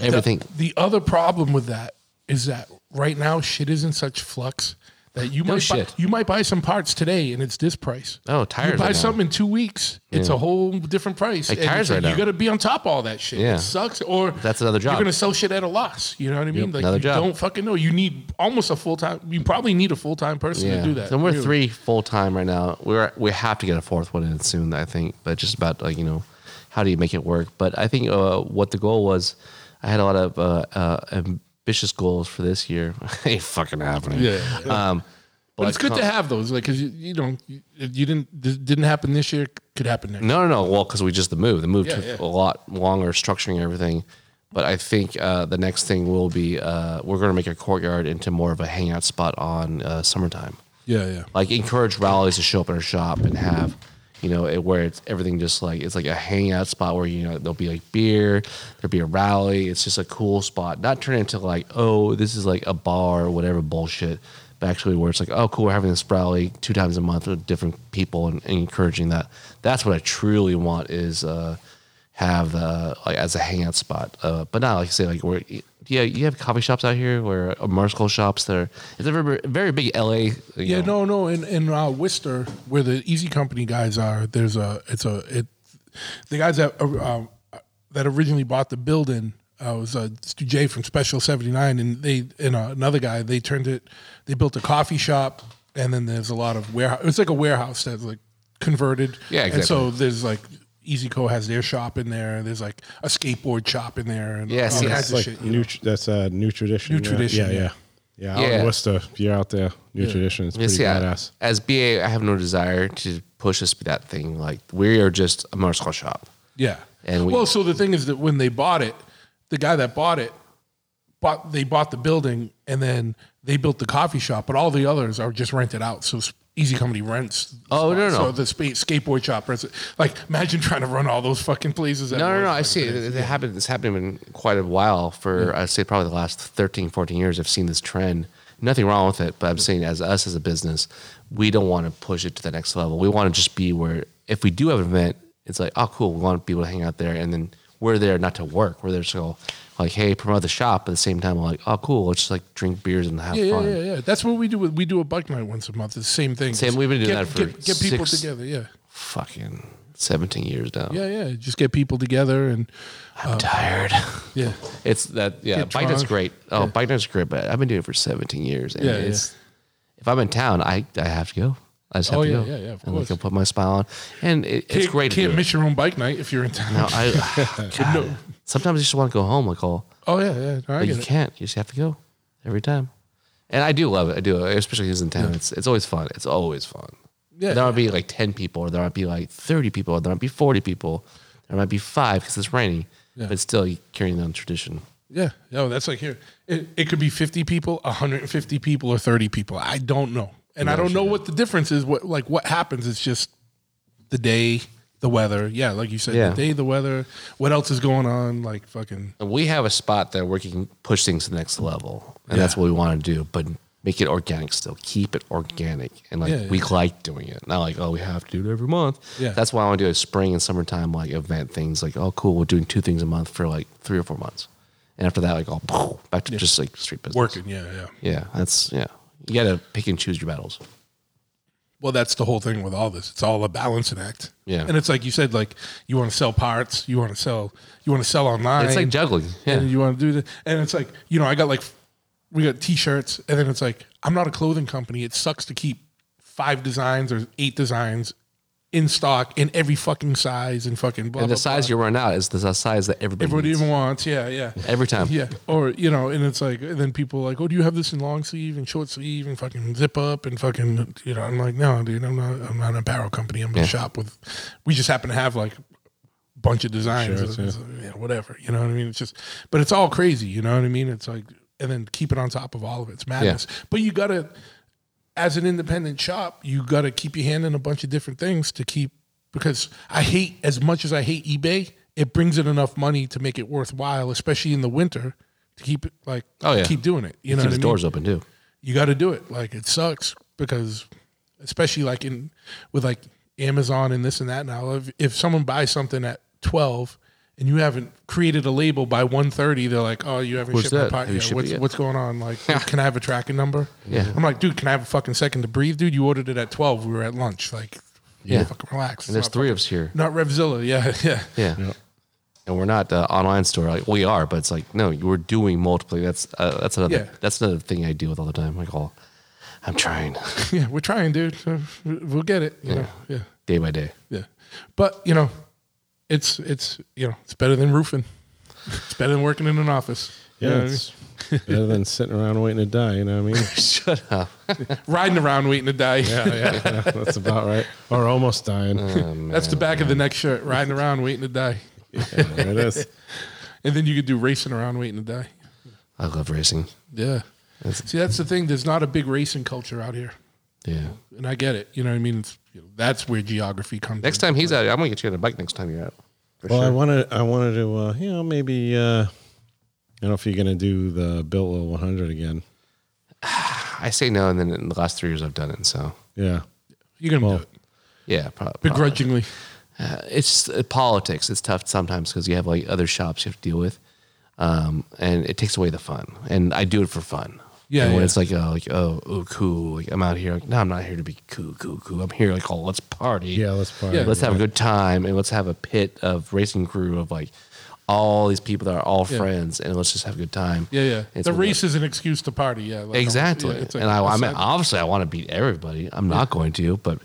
everything. The, the other problem with that is that right now shit is in such flux that you No might buy, you might buy some parts today and it's this price. Oh, tires. You buy right now. something in two weeks, it's Yeah. a whole different price. Like tires it's right You got to be on top of all that shit. Yeah. It sucks. Or That's another job. You're gonna sell shit at a loss. You know what I mean? Like another you job. don't fucking know. You need almost a full time. You probably need a full time person to do that. So we're really. three full time right now. We're we have to get a fourth one in soon, I think. But just about like you know, how do you make it work? But I think uh, what the goal was, I had a lot of uh, uh, ambitious goals for this year. <laughs> Ain't fucking happening. Yeah. Um, But it's good to have those, like, because you, you know, you, you didn't this didn't happen this year, could happen next. No, no, no. Well, because we just the move. The move Yeah, took yeah. a lot longer structuring everything. But I think uh, the next thing will be uh, we're going to make a courtyard into more of a hangout spot on uh, summertime. Yeah, yeah. like encourage rallies to show up in our shop and have you know it, where it's everything just like it's like a hangout spot where you know there'll be like beer there'll be a rally. It's just a cool spot. Not turn into like oh this is like a bar or whatever bullshit but actually where it's like oh cool we're having this rally two times a month with different people and, and encouraging that. That's what i truly want is uh have the like as a hangout spot. Uh but not like I say like where yeah you have coffee shops out here where uh, motorcycle shops that are it's a very, very big la Yeah, know, no, no. In in uh, Worcester, where the Easy Company guys are, there's a it's a it. The guys that uh, uh, that originally bought the building uh, was uh, Stu J from Special Seventy Nine, and they and uh, another guy they turned it. They built a coffee shop, and then there's a lot of warehouse. It's like a warehouse that's like converted. Yeah, exactly. And so there's like. EasyCo has their shop in there. There's like a skateboard shop in there, and Yeah, all see, kinds That's of like shit. you new. know? That's uh, new tradition. New Tradition, Yeah, yeah. yeah, yeah. Out Yeah. in Worcester, if you're out there, new tradition. It's pretty see, I- badass. as BA, I have no desire to push us to that thing. Like we are just a motorcycle shop. Yeah. And we- well, so the thing is that when they bought it, the guy that bought it, bought they bought the building and then they built the coffee shop, but all the others are just rented out. So s- Easy Company rents. Oh, spot. no, no. So the spa- skateboard shop rents it. Like imagine trying to run all those fucking places. At No, no, once. no. I Like, see it. It, it happened. It's happened in quite a while. For I'd say probably the last 13, 14 years, I've seen this trend. Nothing wrong with it, but I'm saying as us as a business, we don't want to push it to the next level. We want to just be where if we do have an event, it's like, oh, cool. We want people to hang out there, and then we're there not to work. We're there to go, like, hey, promote the shop. At the same time, we're like, oh, cool. Let's just like drink beers and have Yeah, yeah, fun. yeah, yeah. That's what we do. With, we do a bike night once a month. It's the same thing. Same- we've been doing get, that for get, get people six- together. Yeah, Fucking 17 years now. yeah, yeah. Just get people together and I'm uh, tired. <laughs> yeah. It's that yeah. Get Bike night's great. Oh, bike night's great, but I've been doing it for 17 years, and Yeah, it's if I'm in town, I I have to go. I just have Oh, to yeah, go. yeah, yeah, of and course. I put my smile on, and it, it's great. to Can't do it. miss your own bike night if you're in town. No, I <laughs> <laughs> God, sometimes you just want to go home. Like all, Oh yeah, yeah. I but get you it. can't. You just have to go every time. And I do love it. I do, especially who's in town. It's it's always fun. It's always fun. Yeah, there might be like 10 people, or there might be like 30 people, or there might be 40 people, there might be five because it's rainy. Yeah. But still, carrying on tradition. Yeah, no, that's like here. It, it could be 50 people, 150 people, or 30 people. I don't know. And I don't know what the difference is. What like what happens? It's just the day, the weather. Yeah, like you said, Yeah. the day, the weather. What else is going on? Like fucking. We have a spot that we can push things to the next level, and that's Yeah. what we want to do. But make it organic still. Keep it organic, and like Yeah, we yeah. like doing it. Not like oh we have to do it every month. Yeah. that's why I want to do a spring and summertime like event things. Like oh cool, we're doing two things a month for like three or four months, and after that like oh back to just like street business. Working, yeah, yeah. Yeah, that's yeah. You got to pick and choose your battles. Well, that's the whole thing with all this. It's all a balancing act. Yeah. And it's like you said, like you want to sell parts, you want to sell, you want to sell online. It's like juggling. Yeah. and you want to do that. And it's like, you know, I got like, we got t-shirts and then it's like, I'm not a clothing company. It sucks to keep five designs or eight designs in stock in every fucking size and fucking blah, and the blah, size blah. you run out is the size that everybody, everybody needs. even wants. Yeah. Yeah. every time. Yeah, or you know, and it's like, and then people are like, oh, do you have this in long sleeve and short sleeve and fucking zip up and fucking, you know, I'm like, no, dude, I'm not, I'm not an apparel company. I'm a Yeah. shop with, we just happen to have like a bunch of designs, Shirts, It's- it's, you know, whatever, you know what I mean? It's just, but it's all crazy, you know what I mean? It's like, and then keep it on top of all of it. It's madness. But you gotta, as an independent shop, you gotta keep your hand in a bunch of different things to keep, because I hate as much as I hate eBay. It brings in enough money to make it worthwhile, especially in the winter, to keep it like Oh, yeah. keep doing it. You know Keep the mean? doors open too. You got to do it. Like it sucks because, especially like in with like Amazon and this and that. Now, if if someone buys something at twelve and you haven't created a label by 1.30, they're like, "Oh, you haven't What's shipped my that? part. Have you Yeah, shipped it what's yet?" what's going on? Like, <laughs> can I have a tracking number? Yeah. I'm like, dude, can I have a fucking second to breathe, dude? You ordered it at twelve. We were at lunch. Like, Yeah. fucking relax. And there's It's not three of us here. not Revzilla. <laughs> Yeah, yeah. Yeah. And we're not uh, online store. Like we are, but it's like no, we're doing multiple. That's uh, that's another Yeah. that's another thing I deal with all the time. Like, oh, I'm trying <laughs> Yeah, we're trying, dude. Uh, We'll get it. You know? Yeah, day by day. yeah. But you know, it's it's you know it's better than roofing. It's better than working in an office. You know Yeah, I mean? it's better than sitting around waiting to die. You know what I mean? <laughs> Shut up. <laughs> riding around waiting to die. yeah, yeah, that's about right. Or almost dying. Oh, that's the back of the next shirt. Riding around waiting to die, Yeah, there it is. <laughs> and then you could do racing around waiting to die. I love racing. Yeah. See, that's the thing. There's not a big racing culture out here, Yeah. and I get it. You know what I mean? It's, you know, that's where geography comes. Next in. time he's out, I'm gonna get you on a bike. Next time you're out. For Well, I sure. wanted, I wanted to, uh, you know, maybe, uh, I don't know if you're gonna do the Biltwell 100 again. <sighs> I say no, and then in the last three years I've done it. So Yeah, you're gonna Well, do it yeah, probably. begrudgingly. Uh, it's uh, politics. It's tough sometimes because you have like other shops you have to deal with, um, and it takes away the fun. And I do it for fun. Yeah, And when yeah. it's like, oh, like oh, oh, cool. Like I'm out here. Like, no, I'm not here to be cool, cool, cool. I'm here like, oh, let's party. yeah. Let's party. Yeah. let's have a good time, and let's have a pit of racing crew of like all these people that are all Yeah. friends, and let's just have a good time. Yeah, yeah. It's the when race is an excuse to party. Yeah, like, Exactly. yeah, it's like and I, a I mean, obviously, I want to beat everybody. I'm not going to, but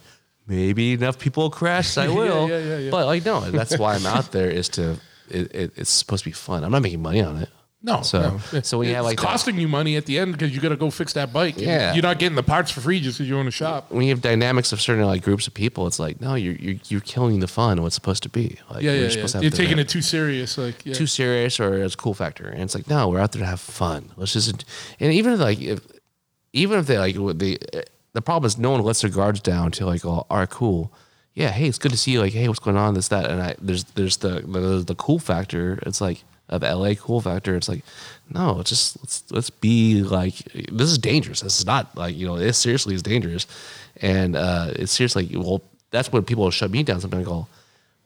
maybe enough people will crash. I <laughs> Yeah, will. yeah, yeah, yeah. But like, no, that's why I'm out there is to. It, it, it's supposed to be fun. I'm not making money on it. No, So, no. so when you it's have like that- costing you money at the end because you got to go fix that bike. Yeah. you're not getting the parts for free just because you own a shop. when you have dynamics of certain like groups of people, it's like no, you're you're, you're killing the fun. of What's supposed to be? Like, Yeah, we're yeah, yeah. supposed to have You're the- taking it too serious. Like, yeah. too serious or it's a cool factor. And it's like, no, we're out there to have fun. Let's just, and even if like, if, even if they like, what the, the problem is no one lets their guards down to like, oh, all right, cool. Yeah. Hey, it's good to see you. Like, hey, what's going on? This, that. And I, there's, there's the, the, the cool factor. It's like, of LA cool factor. It's like, no, just, let's, let's be like, this is dangerous. This is not like, you know, it seriously is dangerous. And, uh, it's seriously, well, that's when people shut me down. Something like, oh,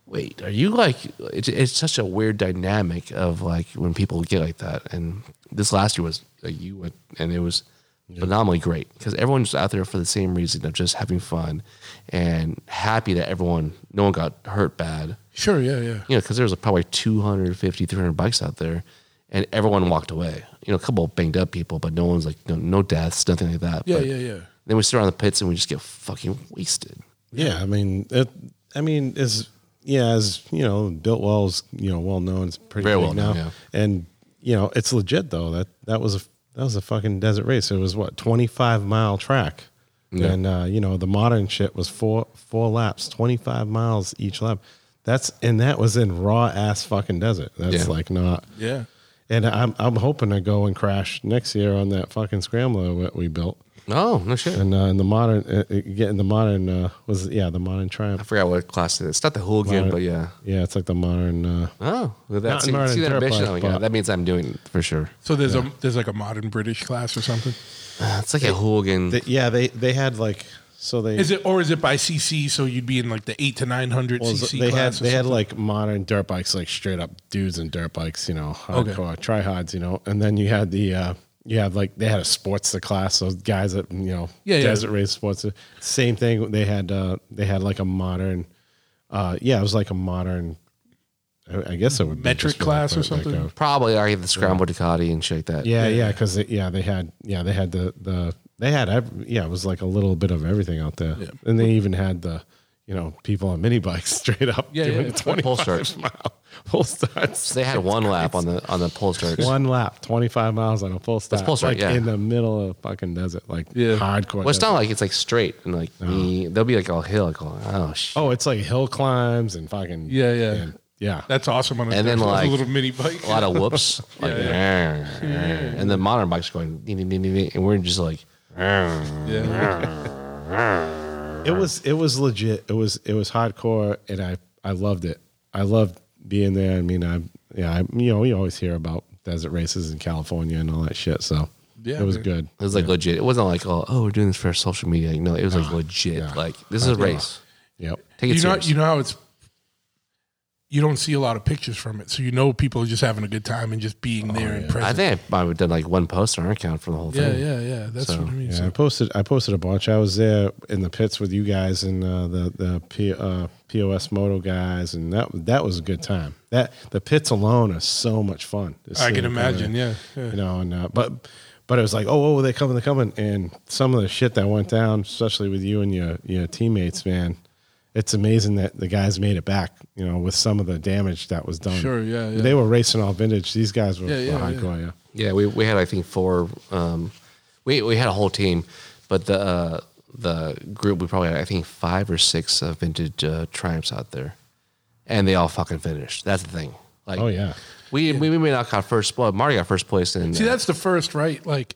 wait, are you like? It's, it's such a weird dynamic of like when people get like that. And this last year was like you went, and it was phenomenally great because everyone's out there for the same reason of just having fun and happy that everyone, no one got hurt bad. Sure, yeah, yeah. You know, because there was probably 250, 300 bikes out there, and everyone walked away. You know, a couple of banged up people, but no one's like no, no deaths, nothing like that. Yeah, But yeah, yeah. Then we sit around the pits and we just get fucking wasted. Yeah, I mean, it, I mean, as yeah, as you know, built Biltwell's you know well known. It's pretty Very well now, known, yeah. and you know it's legit though. That that was a that was a fucking desert race. It was what twenty five mile track, and uh, you know the modern shit was four four laps, twenty five miles each lap. That's and that was in raw ass fucking desert. That's Yeah. like not. Yeah. And I'm I'm hoping to go and crash next year on that fucking scrambler that we built. Oh no shit! And uh, in the modern, uh, uh, getting the modern uh, was yeah the modern Triumph. I Triumph. forgot what class it is. It's not the hooligan, Modern- but yeah. Yeah, it's like the modern. Uh, Oh, well, that's see, modern see that ambition. bike, Oh but- that means I'm doing it for sure. So there's a there's like a modern British class or something. Uh, It's like a hooligan. they, yeah, they they had like so they Is it or is it by CC? So you'd be in like the eight to nine hundred well, CC they had or they had like modern dirt bikes, like straight up dudes and dirt bikes, you know, Okay. hardcore trihods, you know, and then you had the. You have like they had a sports class, so guys that you know Yeah, yeah. desert race sports. Same thing. They had uh they had like a modern, uh yeah, it was like a modern. I I guess it would Metric just class or like something? a- Probably are the scramble Ducati and shit like that. Yeah, yeah, because yeah, they had yeah they had the the they had ev- yeah it was like a little bit of everything out there, Yeah. and they even had the you know people on mini bikes <laughs> straight up Yeah, doing yeah. twenty Pull starts. mile <laughs> full starts. So they had one lap on the on the pole starts. One lap, twenty five miles on a full start, full start, like yeah. in the middle of fucking desert, like Yeah. hardcore. Well, it's desert. not like it's like straight and like me. There'll be like a hill. Like oh shit. oh, it's like hill climbs and fucking Yeah, yeah. and- yeah. That's awesome on a, And then, like a little mini bike. a lot of whoops. <laughs> Like, and the modern bikes going, "Nee, nee, nee, nee, nee," and we're just like, yeah. it was it was legit. It was it was hardcore, and I I loved it. I loved being there. I mean, I yeah, I, you know, you always hear about desert races in California and all that shit. So Yeah, it was man. good. it was like legit. It wasn't like, oh, oh, we're doing this for social media. You know, it was like legit. yeah. Like this is a race. Yep. Take it you know, you know how it's. You don't see a lot of pictures from it, so you know people are just having a good time and just being there and I think I might have done like one post on our account for the whole yeah, thing. yeah, yeah. Yeah. That's So, what I mean. Yeah, So- I posted I posted a bunch. I was there in the pits with you guys and uh, the the P, uh, POS Moto guys, and that that was a good time. That the pits alone are so much fun. Just I seeing can kinda- imagine. Yeah, yeah. you know, and uh, but but it was like, oh, oh, they're coming, they're coming, and some of the shit that went down, especially with you and your your teammates, man, it's amazing that the guys made it back. You know, with some of the damage that was done. Sure, yeah, yeah. They were racing all vintage. These guys were, Yeah, yeah, hardcore. Yeah. Yeah, we, we had I think four. Um, we we had a whole team, but the uh, the group we probably had I think five or six uh, vintage uh, triumphs out there, and they all fucking finished. That's the thing. Like, Oh yeah. we we, we may not got first. Well, Marty got first place, and See, uh, that's the first, right? Like,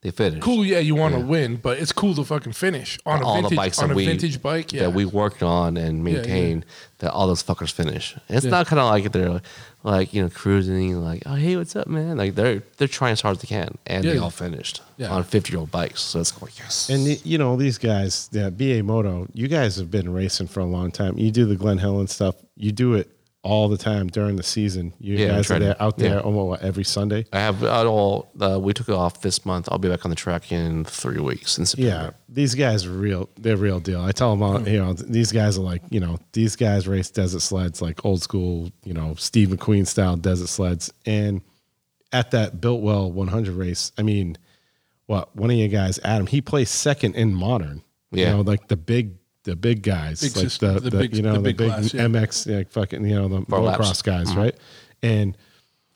they finished. cool. Yeah, you want to win, but it's cool to fucking finish on a all vintage the bikes on a we vintage bike. Yeah, that we worked on and yeah. maintained that all those fuckers finish. It's Yeah. not kind of like they're like, like you know cruising like oh hey what's up man like they're they're trying as hard as they can and they all finished Yeah. on fifty year old bikes. So it's like yes. And the- you know these guys, the BA Moto, you guys have been racing for a long time. You do the Glen Helen stuff. You do it all the time during the season. You Yeah, guys are to- there, out there yeah. almost what, every Sunday. I have uh, all. Uh, we took it off this month. I'll be back on the track in three weeks in September. Yeah, these guys are real. They're real deal. I tell them all. You know, these guys are like, you know, these guys race desert sleds like old school, you know, Steve McQueen style desert sleds. And at that Biltwell 100 race, I mean, what one of you guys, Adam, he placed second in modern. Yeah. you know, like the big, the big guys, Big like system- the, the the, big- you know the the big big, class, yeah. MX, like fucking, you know, the Four motocross guys, Mm-hmm. right? And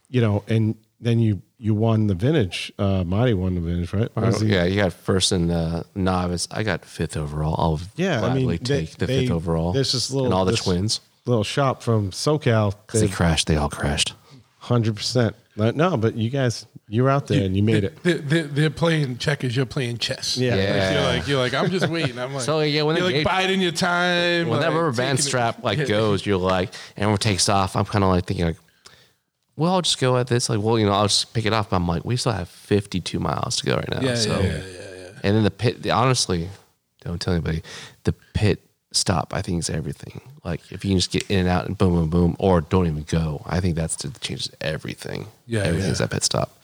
you know, and then you you won the vintage. Uh, Marty won the vintage, right? Or was he- yeah, you got first in the novice. I got fifth overall. I'll Yeah, I gladly mean, they- take the they- fifth overall. there's this little- and all the twins. little shop from SoCal. Because they crashed. They all crashed. Hundred percent. No, but you guys, you were out there and you made it. They're, they're, they're playing checkers. You're playing chess. Yeah. Like, Yeah. you're like you're like I'm just waiting. I'm <laughs> like So, yeah, when you're they like gave- biding your time. When that like, rubber band taking it- strap like Yeah. goes, you're like, and everyone takes off. I'm kind of like thinking like, well, I'll just go at this. Like, well, you know, I'll just pick it up. But I'm like, we still have 52 miles to go right now. Yeah, so, yeah, yeah, yeah, and then the pit. Honestly, don't tell anybody. The pit stop, I think, is everything. Like, if you can just get in and out and boom, boom, boom, or don't even go, I think that's that changes everything. Yeah, everything's yeah. that pit stop.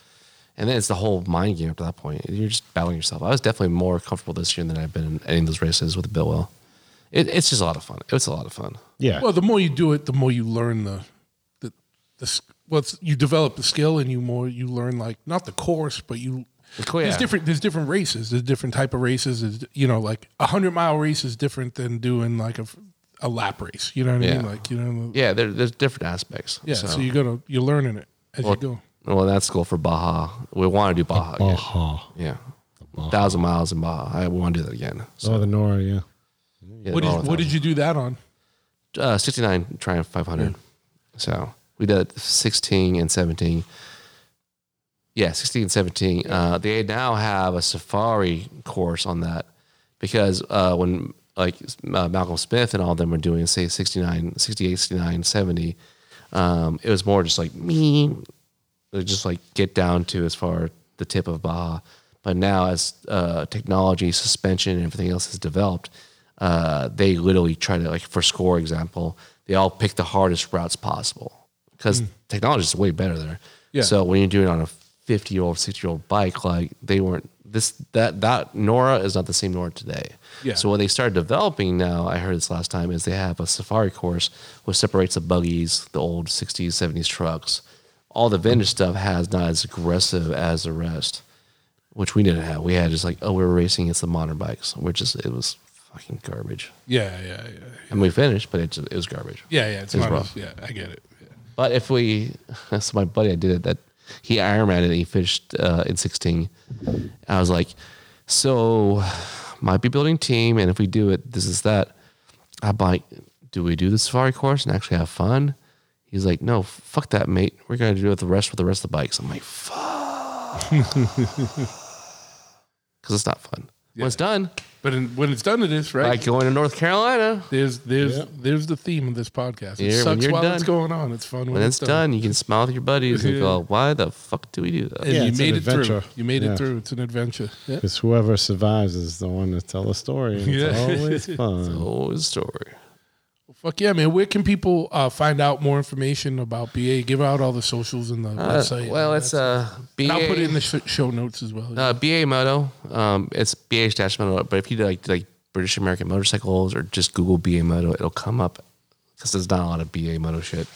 And then it's the whole mind game up to that point. You're just battling yourself. I was definitely more comfortable this year than I've been in any of those races with the Biltwell. It, it's just a lot of fun. It's a lot of fun. Yeah. Well, the more you do it, the more you learn the the the well, it's, you develop the skill, and you more you learn like not the course, but you. Course, There's different. There's different races. There's different type of races. There's, you know, like a hundred mile race is different than doing like a, a lap race. You know what I mean? Like you know. Yeah, there, there's different aspects. Yeah. So, you gotta you're learning it as well, you go. well, that's cool for Baja. We want to do Baja. Again. Baja. Yeah, thousand miles in Baja. I, want to do that again. So, Oh, the NORRA, yeah. yeah, What did what did you do that on? uh, 69 Triumph 500. So we did 16 and 17. Yeah, 16 and 17. Uh, they now have a safari course on that because uh, when like uh, Malcolm Smith and all of them were doing, say, 69, 68, 69, 70, um, it was more just like me, just like get down to as far the tip of Baja. But now, as uh, technology, suspension, and everything else has developed, uh, they literally try to like for score example, they all pick the hardest routes possible because technology is way better there. Yeah. So when you're doing it on a 50 year old, 60 year old bike, like they weren't this that that NORRA is not the same NORRA today. Yeah. So what they started developing now, I heard this last time, is they have a safari course which separates the buggies, the old 60s, 70s trucks. All the vintage stuff has not as aggressive as the rest, which we didn't have. We had just like, oh, we were racing against the modern bikes, which is it was fucking garbage. Yeah, yeah, yeah. And we finished, but it, it was garbage. Yeah, yeah. It's It was rough. Yeah, I get it. Yeah. But if we, <laughs> that's my buddy, I did it. That he Ironman it. He finished uh, in sixteen. I was like, so might be building team, and if we do it, this is that. I'm like, do we do the safari course and actually have fun? He's like, no, fuck that, mate. We're gonna do it the rest with the rest of the bikes. I'm like, fuck, <laughs> because it's not fun. When it's done, But in, when it's done, it is right. like going to North Carolina. there's there's there's the theme of this podcast. It Yeah, sucks you're while it's going on. It's fun when, When it's done, you can smile with your buddies and <laughs> go, why the fuck do we do that? And Yeah, you it's an made it through. adventure. You made Yeah. it through. It's an adventure. Yeah. Because whoever survives is the one to tell the story. And Yeah. <laughs> It's always fun. Oh, the story. Fuck yeah, man. Where can people uh, find out more information about BA? Give out all the socials and the Uh, website. well, it's uh, BA. I'll put it in the sh- show notes as well. uh, BA Moto. Um, it's BA dash Moto. But if you do like like British American motorcycles or just Google BA Moto, it'll come up because there's not a lot of BA Moto shit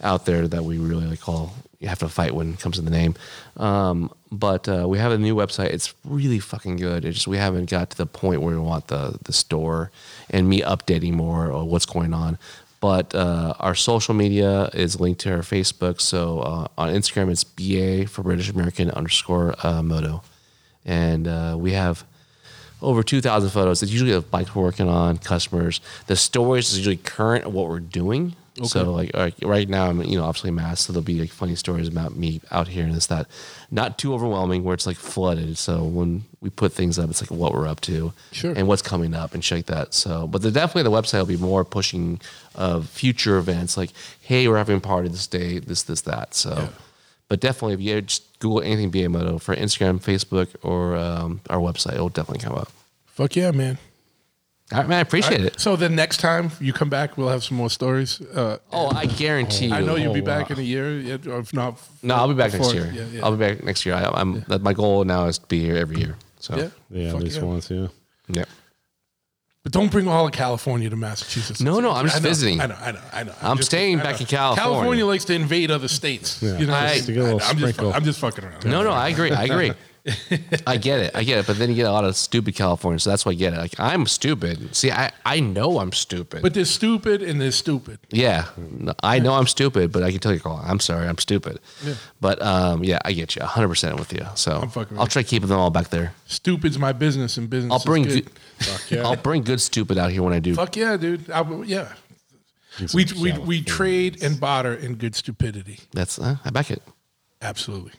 out there that we really like call. You have to fight when it comes to the name. Um, but uh, we have a new website. It's really fucking good. It's just we haven't got to the point where we want the the store and me updating more or what's going on. But uh, our social media is linked to our Facebook. So uh, on Instagram, it's BA for British American underscore uh, Moto. And uh, we have over 2,000 photos. It's usually of bikes we're working on, customers. The stories is usually current of what we're doing. So like, like right now, I'm you know obviously masked, so there'll be like funny stories about me out here and this that. Not too overwhelming where it's like flooded. So when we put things up, it's like what we're up to, Sure. and what's coming up and shit like that. So, but the, definitely the website will be more pushing of future events like, hey, we're having a party this day, this this that. So. But definitely, if you just Google anything BA Moto for Instagram, Facebook, or um, our website, it'll definitely come up. Fuck yeah, man. All right, man, I appreciate it. So the next time you come back, we'll have some more stories. Uh, Oh, I guarantee you. I know you'll be Oh, back wow. in a year, yeah, or if not. No, I'll be back before- next year. Yeah, yeah. I'll be back next year. I, I'm that my goal now is to be here every year. So yeah. Yeah, at Fuck least yeah. once, yeah. yeah. But don't bring all of California to Massachusetts. No, no, I'm just I know, visiting. I know, I know, I know. I'm just- staying I back know. in California. California likes to invade other states. Yeah. You know, I- just- To get a little I'm, just, fu- sprinkle. I'm just fucking around. No, no, I agree. I agree. <laughs> I get it. I get it. But then you get a lot of stupid Californians. So that's why I get it. Like I'm stupid. See, I, I know I'm stupid. But they're stupid and they're stupid. yeah, I know I'm stupid. But I can tell you, oh, I'm sorry, I'm stupid. Yeah. But um, yeah, I get you 100 percent with you. So I'm fucking I'll try keeping them all back there. Stupid's my business, and business. I'll is bring good. good, I'll bring good stupid out here when I do. Fuck yeah, dude. I, yeah. We, we, we trade and barter in good stupidity. That's uh, I back it. Absolutely.